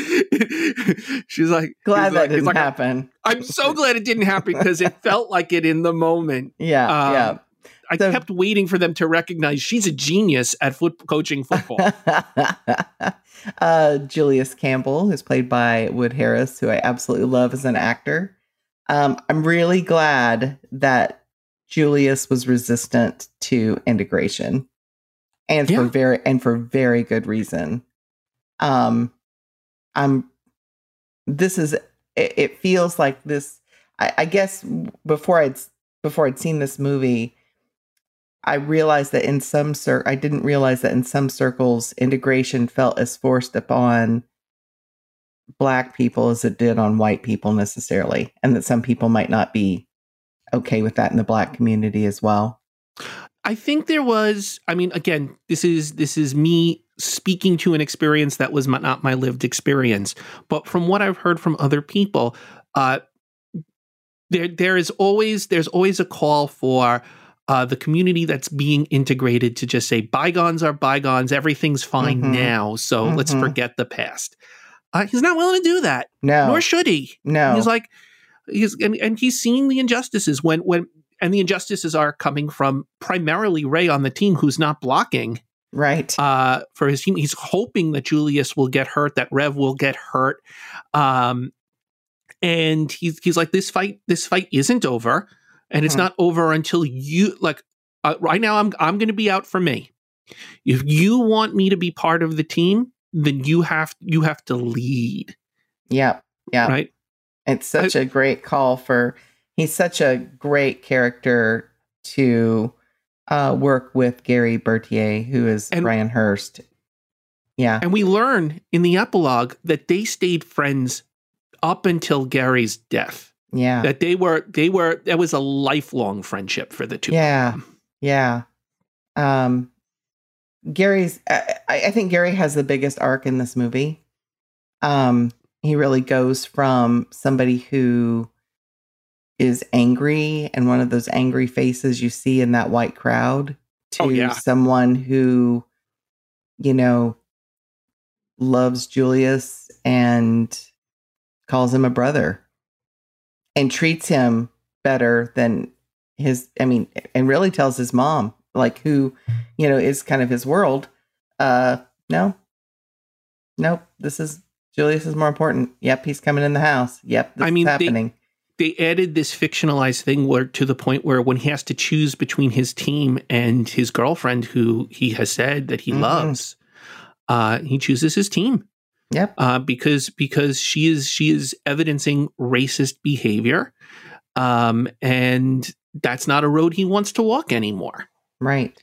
she's like, glad he's that like- didn't like, happen. I'm so glad it didn't happen because it felt like it in the moment. Yeah, Um, I So- kept waiting for them to recognize she's a genius at foot coaching football. uh, Julius Campbell, who's played by Wood Harris, who I absolutely love as an actor. Um, I'm really glad that Julius was resistant to integration, and for very and for very good reason. Um, I'm. This is. It, it feels like this. I, I guess before I'd before I'd seen this movie, I realized that in some cir- I didn't realize that in some circles integration felt as forced upon black people as it did on white people necessarily and that some people might not be okay with that in the black community as well. I think there was. I mean, again, this is this is me speaking to an experience that was my, not my lived experience, but from what I've heard from other people, uh, there there is always there's always a call for. Uh, the community that's being integrated to just say bygones are bygones, everything's fine Mhm. now, so let's Mhm. forget the past. Uh, he's not willing to do that, No. nor should he. no. He's like, he's and, and he's seeing the injustices when when and the injustices are coming from primarily Ray on the team who's not blocking right. uh, for his team. He's hoping that Julius will get hurt, that Rev will get hurt, um, and he's he's like, this fight this fight isn't over, and it's Hmm. not over until you like. Uh, right now, I'm I'm going to be out for me. If you want me to be part of the team, then you have you have to lead, Yep. Yeah. right? It's such a great call for he's such a great character to uh, work with Gerry Bertier, who is And- Ryan Hurst. Yeah. And we learn in the epilogue that they stayed friends up until Gerry's death. Yeah. That they were they were that was a lifelong friendship for the two. Yeah. Yeah. Um Gerry's I, I think Gary has the biggest arc in this movie. Um he really goes from somebody who is angry and one of those angry faces you see in that white crowd to Oh, yeah. someone who you know loves Julius and calls him a brother and treats him better than his i mean and really tells his mom like who you know is kind of his world uh no nope this is julius is more important yep he's coming in the house yep this I mean, is they- happening They added this fictionalized thing where to the point where when he has to choose between his team and his girlfriend who he has said that he Mhm. loves, uh, he chooses his team. Yep. Uh, because because she is she is evidencing racist behavior. Um, and that's not a road he wants to walk anymore. right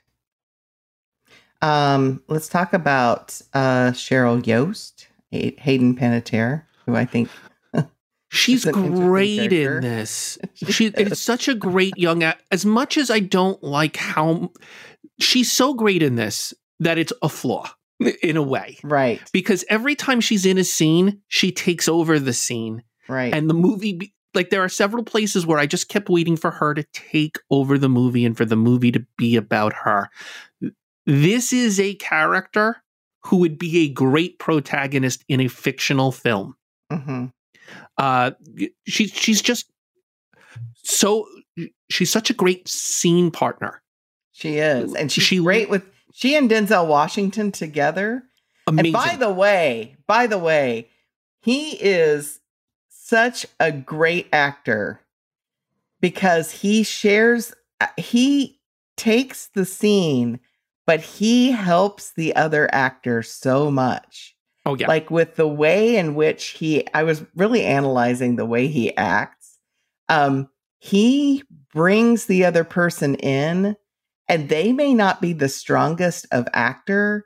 um let's talk about uh sheryl yoast hayden panettiere who i think She's It's an interesting great in this. She is. it's such a great young. As much as I don't like how she's so great in this that it's a flaw in a way. Right, Because every time she's in a scene, she takes over the scene right. and the movie like there are several places where I just kept waiting for her to take over the movie and for the movie to be about her. This is a character who would be a great protagonist in a fictional film. hmm Uh, she she's just so she's such a great scene partner. She is, and she's She- great with she and Denzel Washington together. Amazing. And by the way, by the way, he is such a great actor because he shares uh, he takes the scene but he helps the other actor so much. oh yeah, Like with the way in which he I was really analyzing the way he acts. Um he brings the other person in and they may not be the strongest of actor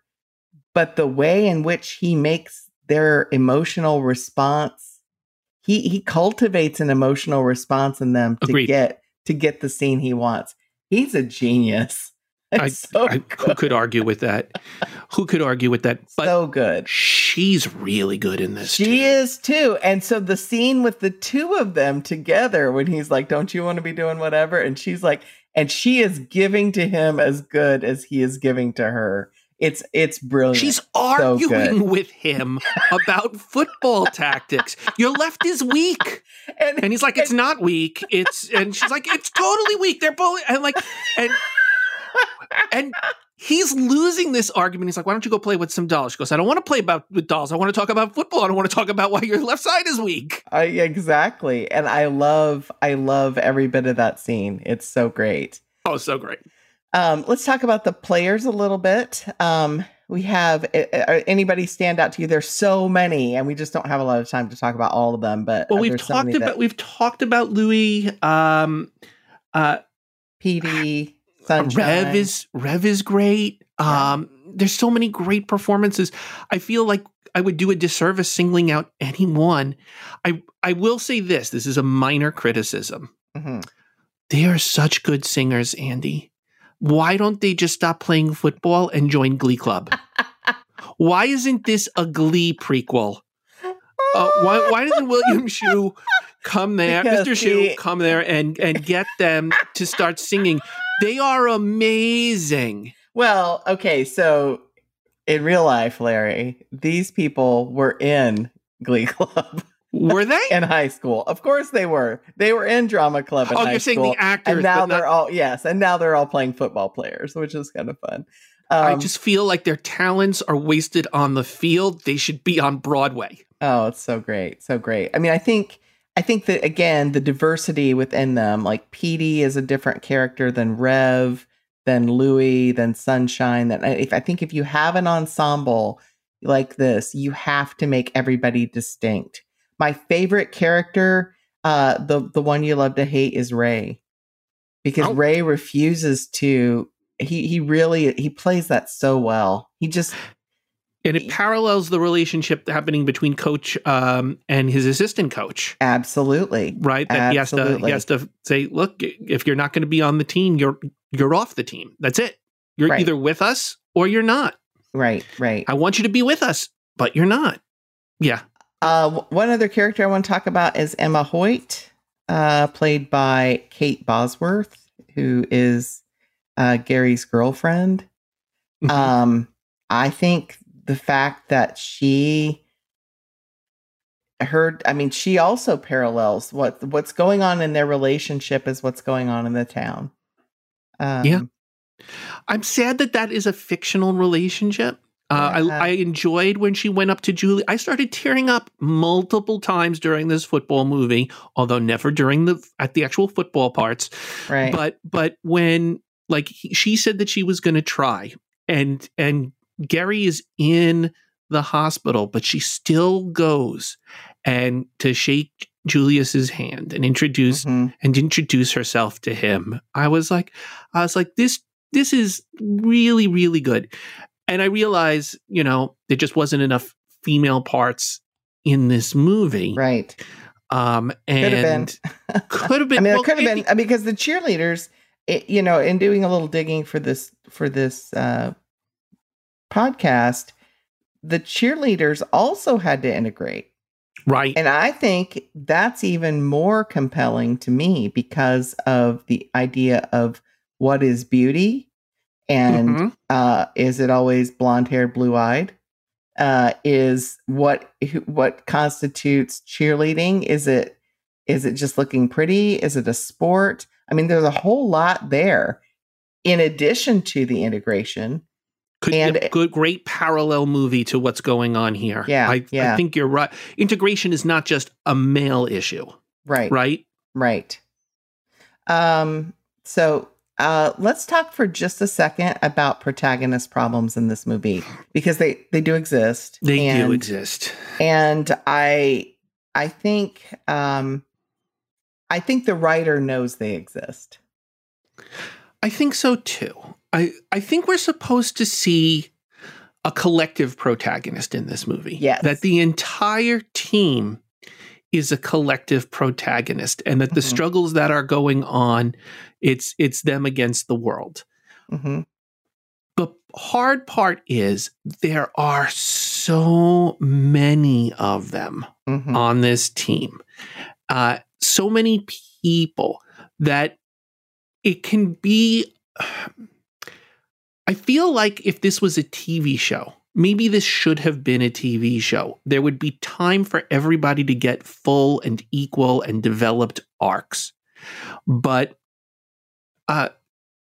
but the way in which he makes their emotional response he he cultivates an emotional response in them to Agreed. get to get the scene he wants he's a genius It's so, I, who could argue with that? Who could argue with that? But so good she's really good in this. she too. is too and so the scene with the two of them together when he's like don't you want to be doing whatever and she's like and she is giving to him as good as he is giving to her it's it's brilliant She's arguing with him about football tactics. Your left is weak. and, And he's like, it's not weak. It's and she's like, it's totally weak. They're both and like and and he's losing this argument. He's like, why don't you go play with some dolls? She goes, I don't want to play about with dolls. I want to talk about football. I don't want to talk about why your left side is weak. I, exactly and i love i love every bit of that scene it's so great Oh, so great. um let's talk about the players a little bit um we have uh, uh, anybody stand out to you there's so many and we just don't have a lot of time to talk about all of them but Well, uh, we've there's so talked about that- we've talked about Louis. Um, uh, Petey, Sunshine. Rev is Rev is great. Yeah. Um, there's so many great performances. I feel like I would do a disservice singling out anyone. I I will say this. This is a minor criticism. Mhm. They are such good singers, Andy. Why don't they just stop playing football and join Glee Club? why isn't this a Glee prequel? Uh, why why doesn't William Schue come there, Because Mr. Schue come there and and get them to start singing? They are amazing. Well, okay, so in real life, Larry, these people were in Glee Club Were they? in high school. Of course they were. They were in drama club in oh, high you're saying school. the actors, and now they're all yes, and now they're all playing football players, which is kind of fun. Um, I just feel like their talents are wasted on the field. They should be on Broadway. Oh, it's so great. So great. I mean, I think I think that again, the diversity within them, like Petey is a different character than Rev, than Louis, than Sunshine. That if I think if you have an ensemble like this, you have to make everybody distinct. My favorite character, uh, the the one you love to hate is Ray. Because Oh. Ray refuses to he he really he plays that so well. He just And it parallels the relationship happening between coach um, and his assistant coach, absolutely right? That he has to he has to say, look, if you're not going to be on the team, you're you're off the team. That's it. You're Right. either with us or you're not. right, right. I want you to be with us, but you're not. Yeah. Uh, one other character I want to talk about is Emma Hoyt, uh, played by Kate Bosworth, who is uh, Gerry's girlfriend. Mhm. Um, I think the fact that she heard, I mean, she also parallels what what's going on in their relationship is what's going on in the town. Um, Yeah. I'm sad that that is a fictional relationship. Uh, Yeah. I, I enjoyed when she went up to Julie. I started tearing up multiple times during this football movie, although never during the at the actual football parts. right. But but when like he, she said that she was going to try, and and Gerry is in the hospital, but she still goes and to shake Julius's hand and introduce Mhm. and introduce herself to him. I was like, I was like, this this is really really good, and I realize you know, there just wasn't enough female parts in this movie. Right. Um, and Could have been. could have been. I mean, well, it could have been because the cheerleaders, it, you know, in doing a little digging for this for this uh, podcast, the cheerleaders also had to integrate, right. and I think that's even more compelling to me because of the idea of what is beauty, and Mhm. uh, is it always blonde haired, blue eyed? Uh, is what what constitutes cheerleading? Is it is it just looking pretty? Is it a sport? I mean, there's a whole lot there. In addition to the integration, Could be and- a good, great parallel movie to what's going on here. Yeah, I, yeah. I think you're right. Integration is not just a male issue, right, right? right. Um, so uh, let's talk for just a second about protagonist problems in this movie because they they do exist. They do exist. and i i think um i think the writer knows they exist I think so too. I I think we're supposed to see a collective protagonist in this movie. Yes. That the entire team is a collective protagonist and that the Mhm. struggles that are going on it's it's them against the world. hmm The hard part is there are so many of them hmm on this team. Uh, so many people that it can be. I feel like if this was a TV show, maybe this should have been a TV show. There would be time for everybody to get full and equal and developed arcs. But uh,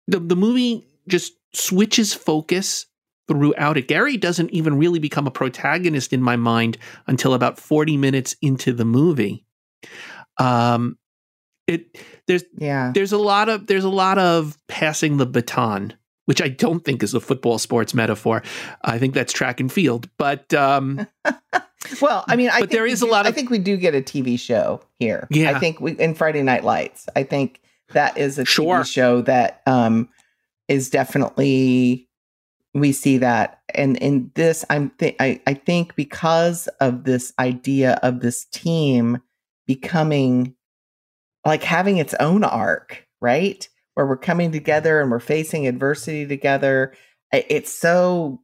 the, the movie just switches focus throughout it. Gerry doesn't even really become a protagonist in my mind until about 40 minutes into the movie. Um it there's yeah there's a lot of there's a lot of passing the baton, which I don't think is a football sports metaphor. I think that's track and field. But um well i mean i But think there we a do- lot i think we do get a tv show here Yeah. i think we in friday night lights i think that is a Sure. tv show that um is definitely we see that and in this i'm th- I, I think because of this idea of this team becoming like having its own arc right where we're coming together and we're facing adversity together it's so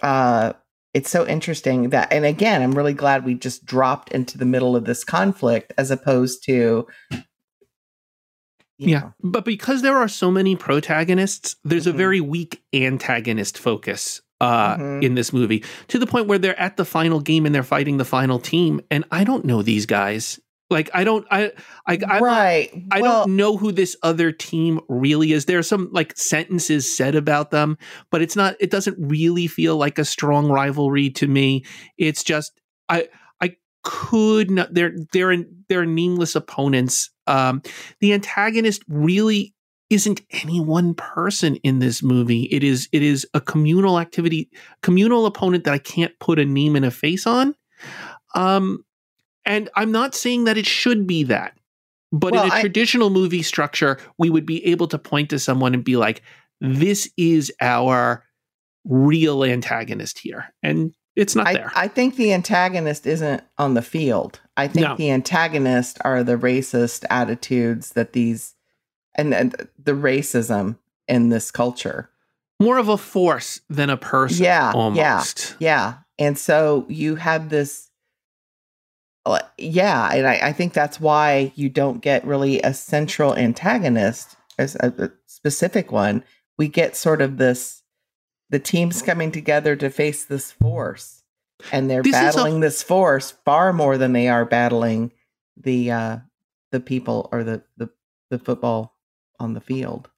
uh it's so interesting that and again i'm really glad we just dropped into the middle of this conflict as opposed to yeah, know, but because there are so many protagonists, there's Mhm. a very weak antagonist focus uh Mhm. in this movie to the point where they're at the final game and they're fighting the final team and I don't know these guys. Like I don't I I I'm not- right I well, don't know who this other team really is. There are some like sentences said about them, but it's not. It doesn't really feel like a strong rivalry to me. It's just I I could not. They're they're they're nameless opponents. Um, the antagonist really isn't any one person in this movie. It is it is a communal activity, communal opponent that I can't put a name and a face on. Um, and I'm not saying that it should be that. But Well, in a I- traditional movie structure, we would be able to point to someone and be like, this is our real antagonist here. And it's not I, there. I think the antagonist isn't on the field. I think No. the antagonist are the racist attitudes that these and, and the racism in this culture. More of a force than a person. Yeah, yeah. almost. Yeah. And so you have this yeah, and I, I think that's why you don't get really a central antagonist as a, a specific one. We get sort of this the teams coming together to face this force. And they're This is a- battling this force far more than they are battling the uh the people or the the, the football on the field.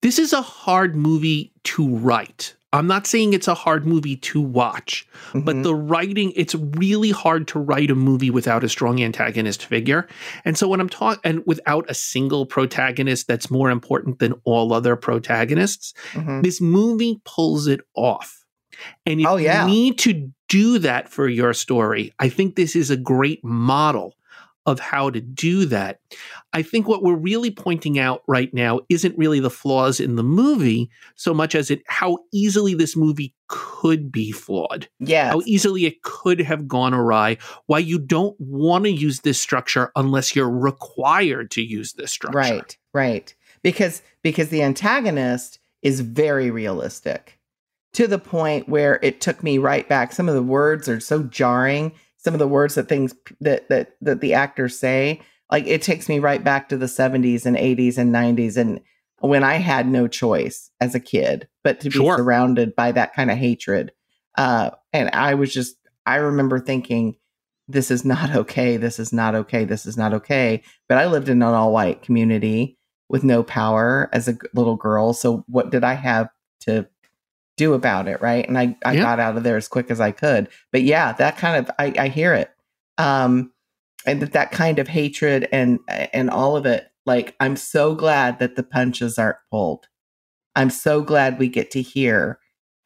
This is a hard movie to write. I'm not saying it's a hard movie to watch, but Mhm. the writing, it's really hard to write a movie without a strong antagonist figure. And so when I'm talking, and without a single protagonist that's more important than all other protagonists, Mhm. this movie pulls it off. And if Oh, yeah. you need to do that for your story, I think this is a great model of how to do that. I think what we're really pointing out right now isn't really the flaws in the movie so much as it how easily this movie could be flawed. Yeah. How easily it could have gone awry. Why you don't want to use this structure unless you're required to use this structure. Right. Right. Because because the antagonist is very realistic to the point where it took me right back. Some of the words are so jarring. Some of the words that things that that that the actors say, like it takes me right back to the 70s and 80s and 90s and when I had no choice as a kid but to be Sure. surrounded by that kind of hatred. Uh and I was just I remember thinking this is not okay. This is not okay. This is not okay. But I lived in an all white community with no power as a little girl. So what did I have to do about it? Right. And I, I Yeah. got out of there as quick as I could. But yeah, that kind of, I, I hear it. Um, and that, that kind of hatred and, and all of it, like, I'm so glad that the punches aren't pulled. I'm so glad we get to hear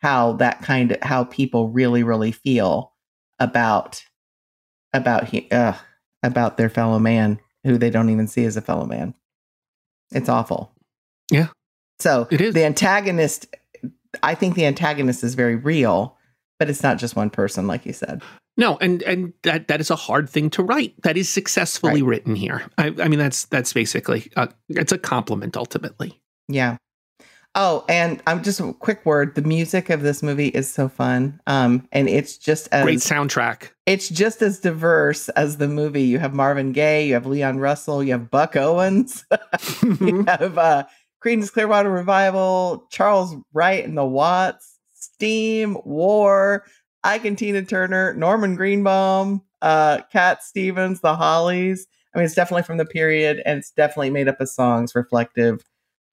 how that kind of, how people really, really feel about, about, he, uh, about their fellow man who they don't even see as a fellow man. It's awful. Yeah. So It is. the antagonist, I think the antagonist is very real, but it's not just one person, like you said. No, and and that that is a hard thing to write. That is successfully Right. written here. I, I mean, that's that's basically uh, it's a compliment ultimately. Yeah. Oh, and I'm just a quick word. The music of this movie is so fun. Um, and it's just as Great soundtrack. it's just as diverse as the movie. You have Marvin Gaye, you have Leon Russell, you have Buck Owens, you have uh Creedence Clearwater Revival, Charles Wright and the Watts, Steam, War, Ike and Tina Turner, Norman Greenbaum, uh, Cat Stevens, the Hollies. I mean, it's definitely from the period, and it's definitely made up of songs reflective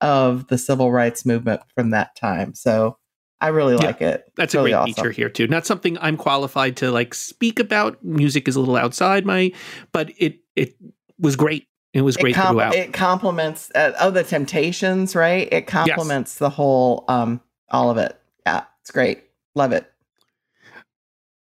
of the civil rights movement from that time. So I really Yeah, like it. That's Really a great awesome. feature here too. Not something I'm qualified to like speak about. Music is a little outside my, but it it was great. It was great it, com- throughout. it complements uh, oh the temptations right it complements the whole um all of it yeah it's great love it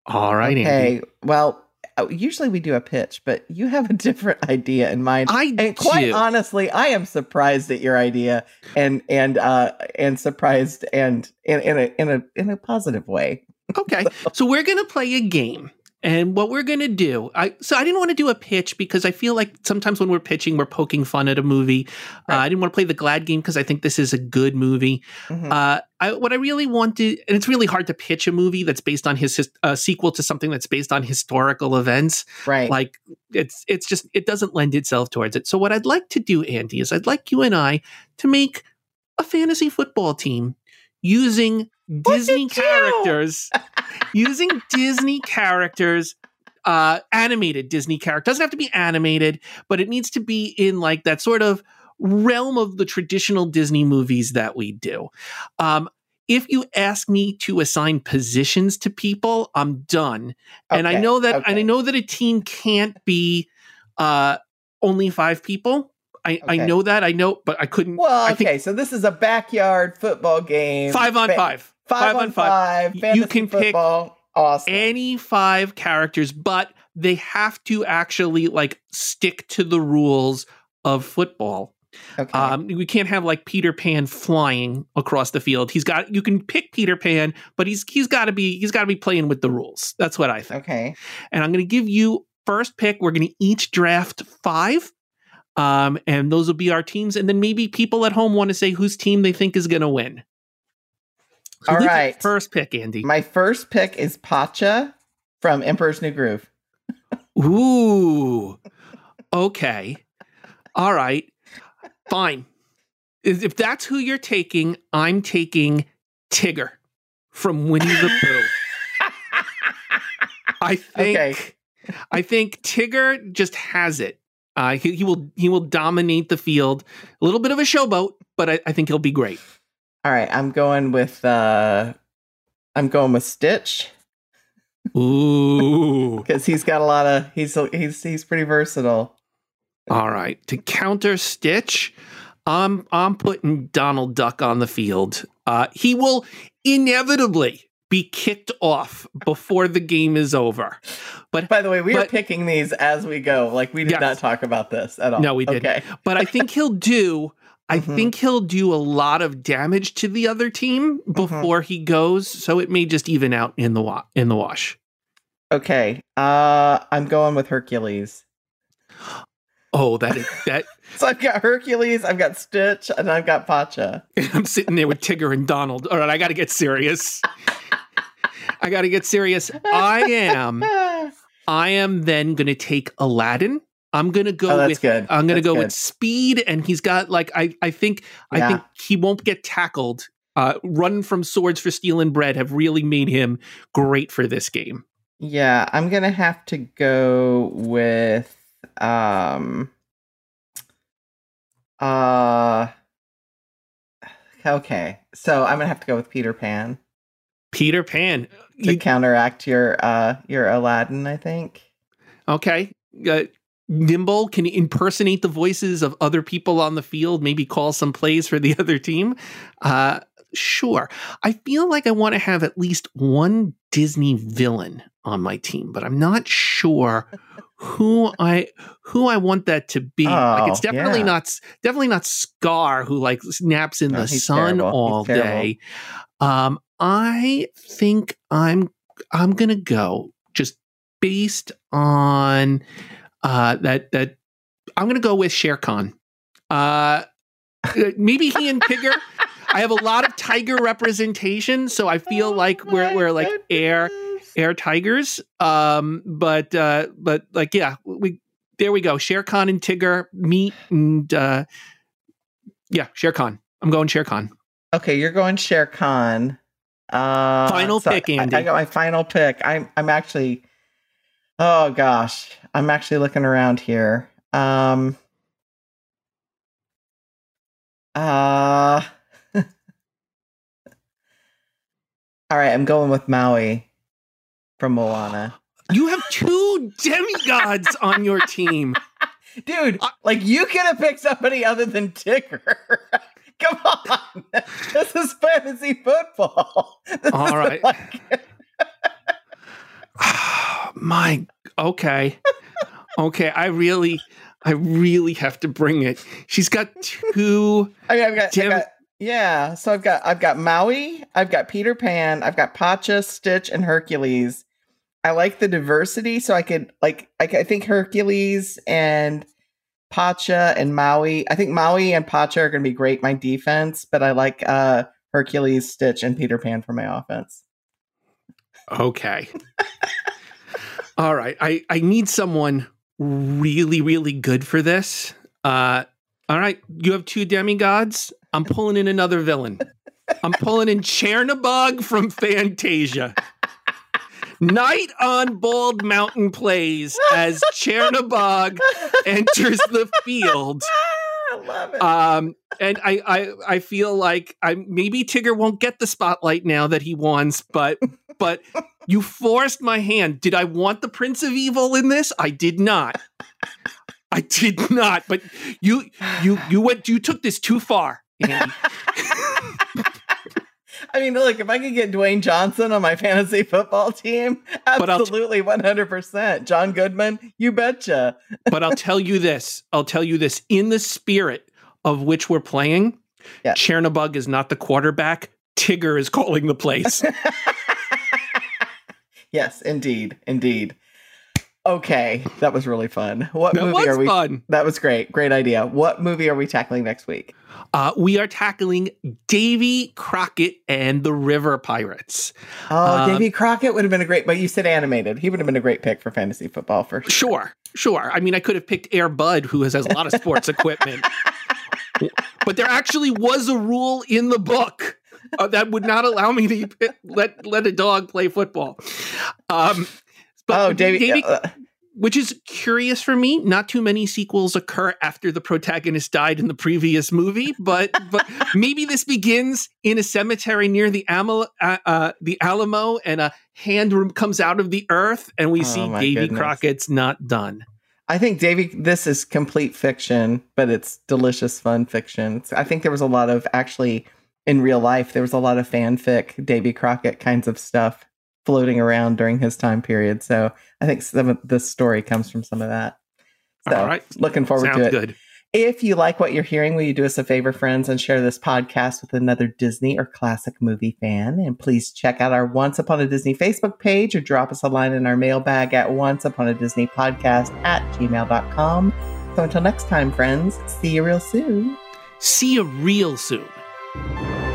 All right, Andy. okay well uh, usually we do a pitch but you have a different idea in mind I and quite do. honestly i am surprised at your idea and and uh and surprised and in, in a in a in a positive way Okay. So we're going to play a game. And what we're going to do, I so I didn't want to do a pitch because I feel like sometimes when we're pitching, we're poking fun at a movie. Uh, I didn't want to play the Glad game because I think this is a good movie. Mhm. Uh, I, what I really wanted, and it's really hard to pitch a movie that's based on his, his uh, sequel to something that's based on historical events. right Like it's it's just it doesn't lend itself towards it. So what I'd like to do, Andy, is I'd like you and I to make a fantasy football team using Disney characters, using Disney characters. Uh, animated Disney character doesn't have to be animated, but it needs to be in like that sort of realm of the traditional Disney movies that we do. Um, if you ask me to assign positions to people, I'm done. And I know that and I know that a team can't be uh, only five people. I, I know that I know, but I couldn't. well I think okay so this is a backyard football game five on Fa- five, five, on five, You fantasy can pick awesome any five characters, but they have to actually like stick to the rules of football. okay Um, we can't have like Peter Pan flying across the field. He's got you can pick Peter Pan, but he's he's got to be he's got to be playing with the rules. That's what I think. okay And I'm going to give you first pick. We're going to each draft five. Um, and those will be our teams. And then maybe people at home want to say whose team they think is going to win. All your. First pick, Andy. My first pick is Pacha from Emperor's New Groove. Ooh. Okay. All right. Fine. If if that's who you're taking, I'm taking Tigger from Winnie the Pooh. I think Okay. I think Tigger just has it. Uh, he, he will he will dominate the field. A little bit of a showboat, but I, I think he'll be great. All right, I'm going with uh I'm going with Stitch Ooh. because he's got a lot of he's he's he's pretty versatile. All right. To counter Stitch, I'm I'm putting Donald Duck on the field. Uh, he will inevitably be kicked off before the game is over. But By the way, we are picking these as we go. Like we did Yes. not talk about this at all. No, we didn't. Okay. but I think he'll do. I Mhm. think he'll do a lot of damage to the other team Mm-hmm. before he goes, so it may just even out in the wa- in the wash. Okay. Uh I'm going with Hercules. Oh, that is that. So I've got Hercules, I've got Stitch, and I've got Pacha. I'm sitting there with Tigger and Donald. All right, I got to get serious. I got to get serious. I am. I am then going to take Aladdin. I'm going to go oh, that's with good. I'm to That's go good. with speed, and he's got like I I think I think he won't get tackled. Uh, run from swords for stealing bread have really made him great for this game. Yeah, I'm gonna have to go with um uh okay. So I'm gonna have to go with Peter Pan Peter Pan, to You- counteract your uh your Aladdin, I think. okay? Uh, Nimble can impersonate the voices of other people on the field. Maybe call some plays for the other team. Uh, sure. I feel like I want to have at least one Disney villain on my team, but I'm not sure who I who I want that to be. like it's Oh, definitely yeah. not definitely not Scar who like naps in No, the sun terrible. He's all terrible. day. Um, I think I'm I'm gonna go just based on uh that that I'm gonna go with Shere Khan. Uh, maybe he and Tigger. I have a lot of tiger representation, so I feel Oh like we're we're like air goodness. air tigers. Um, but uh, but like yeah, we there we go. Shere Khan and Tigger meet, and uh, yeah, Shere Khan. I'm going Shere Khan. Okay, you're going Shere Khan. Uh, Final pick, I- Andy. I, got my final pick. I'm I'm actually. Oh gosh, I'm actually looking around here. Um. Uh. All right, I'm going with Maui from Moana. You have two demigods on your team. Dude, I- like you could have picked somebody other than Tigger. Come on. This is fantasy football. This All like- My okay. Okay, I really I really have to bring it. She's got two I mean, I've got, I've got yeah. So I've got I've got Maui, I've got Peter Pan, I've got Pacha, Stitch, and Hercules. I like the diversity, so I could like I, I think Hercules and Pacha and Maui. I think Maui and Pacha are going to be great my defense, but I like uh Hercules, Stitch, and Peter Pan for my offense. Okay. All right. I, I need someone really, really good for this. Uh, all right. You have two demigods. I'm pulling in another villain. I'm pulling in Chernabog from Fantasia. Night on Bald Mountain plays as Chernabog enters the field. I love it. Um, and I, I, I feel like I maybe Tigger won't get the spotlight now that he wants, but, but you forced my hand. Did I want the Prince of Evil in this? I did not. I did not. But you, you, you went. You took this too far. I mean, look, if I could get Dwayne Johnson on my fantasy football team, But I'll t- absolutely 100%. John Goodman, you betcha. But I'll tell you this. I'll tell you this. In the spirit of which we're playing, Yeah. Chernabog is not the quarterback. Tigger is calling the plays. yes, indeed. Indeed. Okay, that was really fun. What That movie are we? That was fun. That was great. Great idea. What movie are we tackling next week? Uh, we are tackling Davy Crockett and the River Pirates. Oh, Um, Davy Crockett would have been a great, but you said animated. He would have been a great pick for fantasy football for sure. Sure, sure. I mean, I could have picked Air Bud, who has, has a lot of sports equipment. But there actually was a rule in the book uh, that would not allow me to let let a dog play football. Um, but Oh, Davy. uh, which is curious for me. Not too many sequels occur after the protagonist died in the previous movie, but but maybe this begins in a cemetery near the Amal, uh, uh, the Alamo, and a hand comes out of the earth, and we Oh, see Davy goodness. Crockett's not done. I think Davy, this is complete fiction, but it's delicious, fun fiction. It's, I think there was a lot of actually in real life. There was a lot of fanfic, Davy Crockett kinds of stuff floating around during his time period. So I think some of the story comes from some of that. So All right. looking forward Sounds to it. good. If you like what you're hearing, will you do us a favor, friends, and share this podcast with another Disney or classic movie fan? And please check out our Once Upon a Disney Facebook page or drop us a line in our mailbag at once upon a Disney podcast at gmail.com. So until next time, friends, see you real soon. See you real soon. Thank you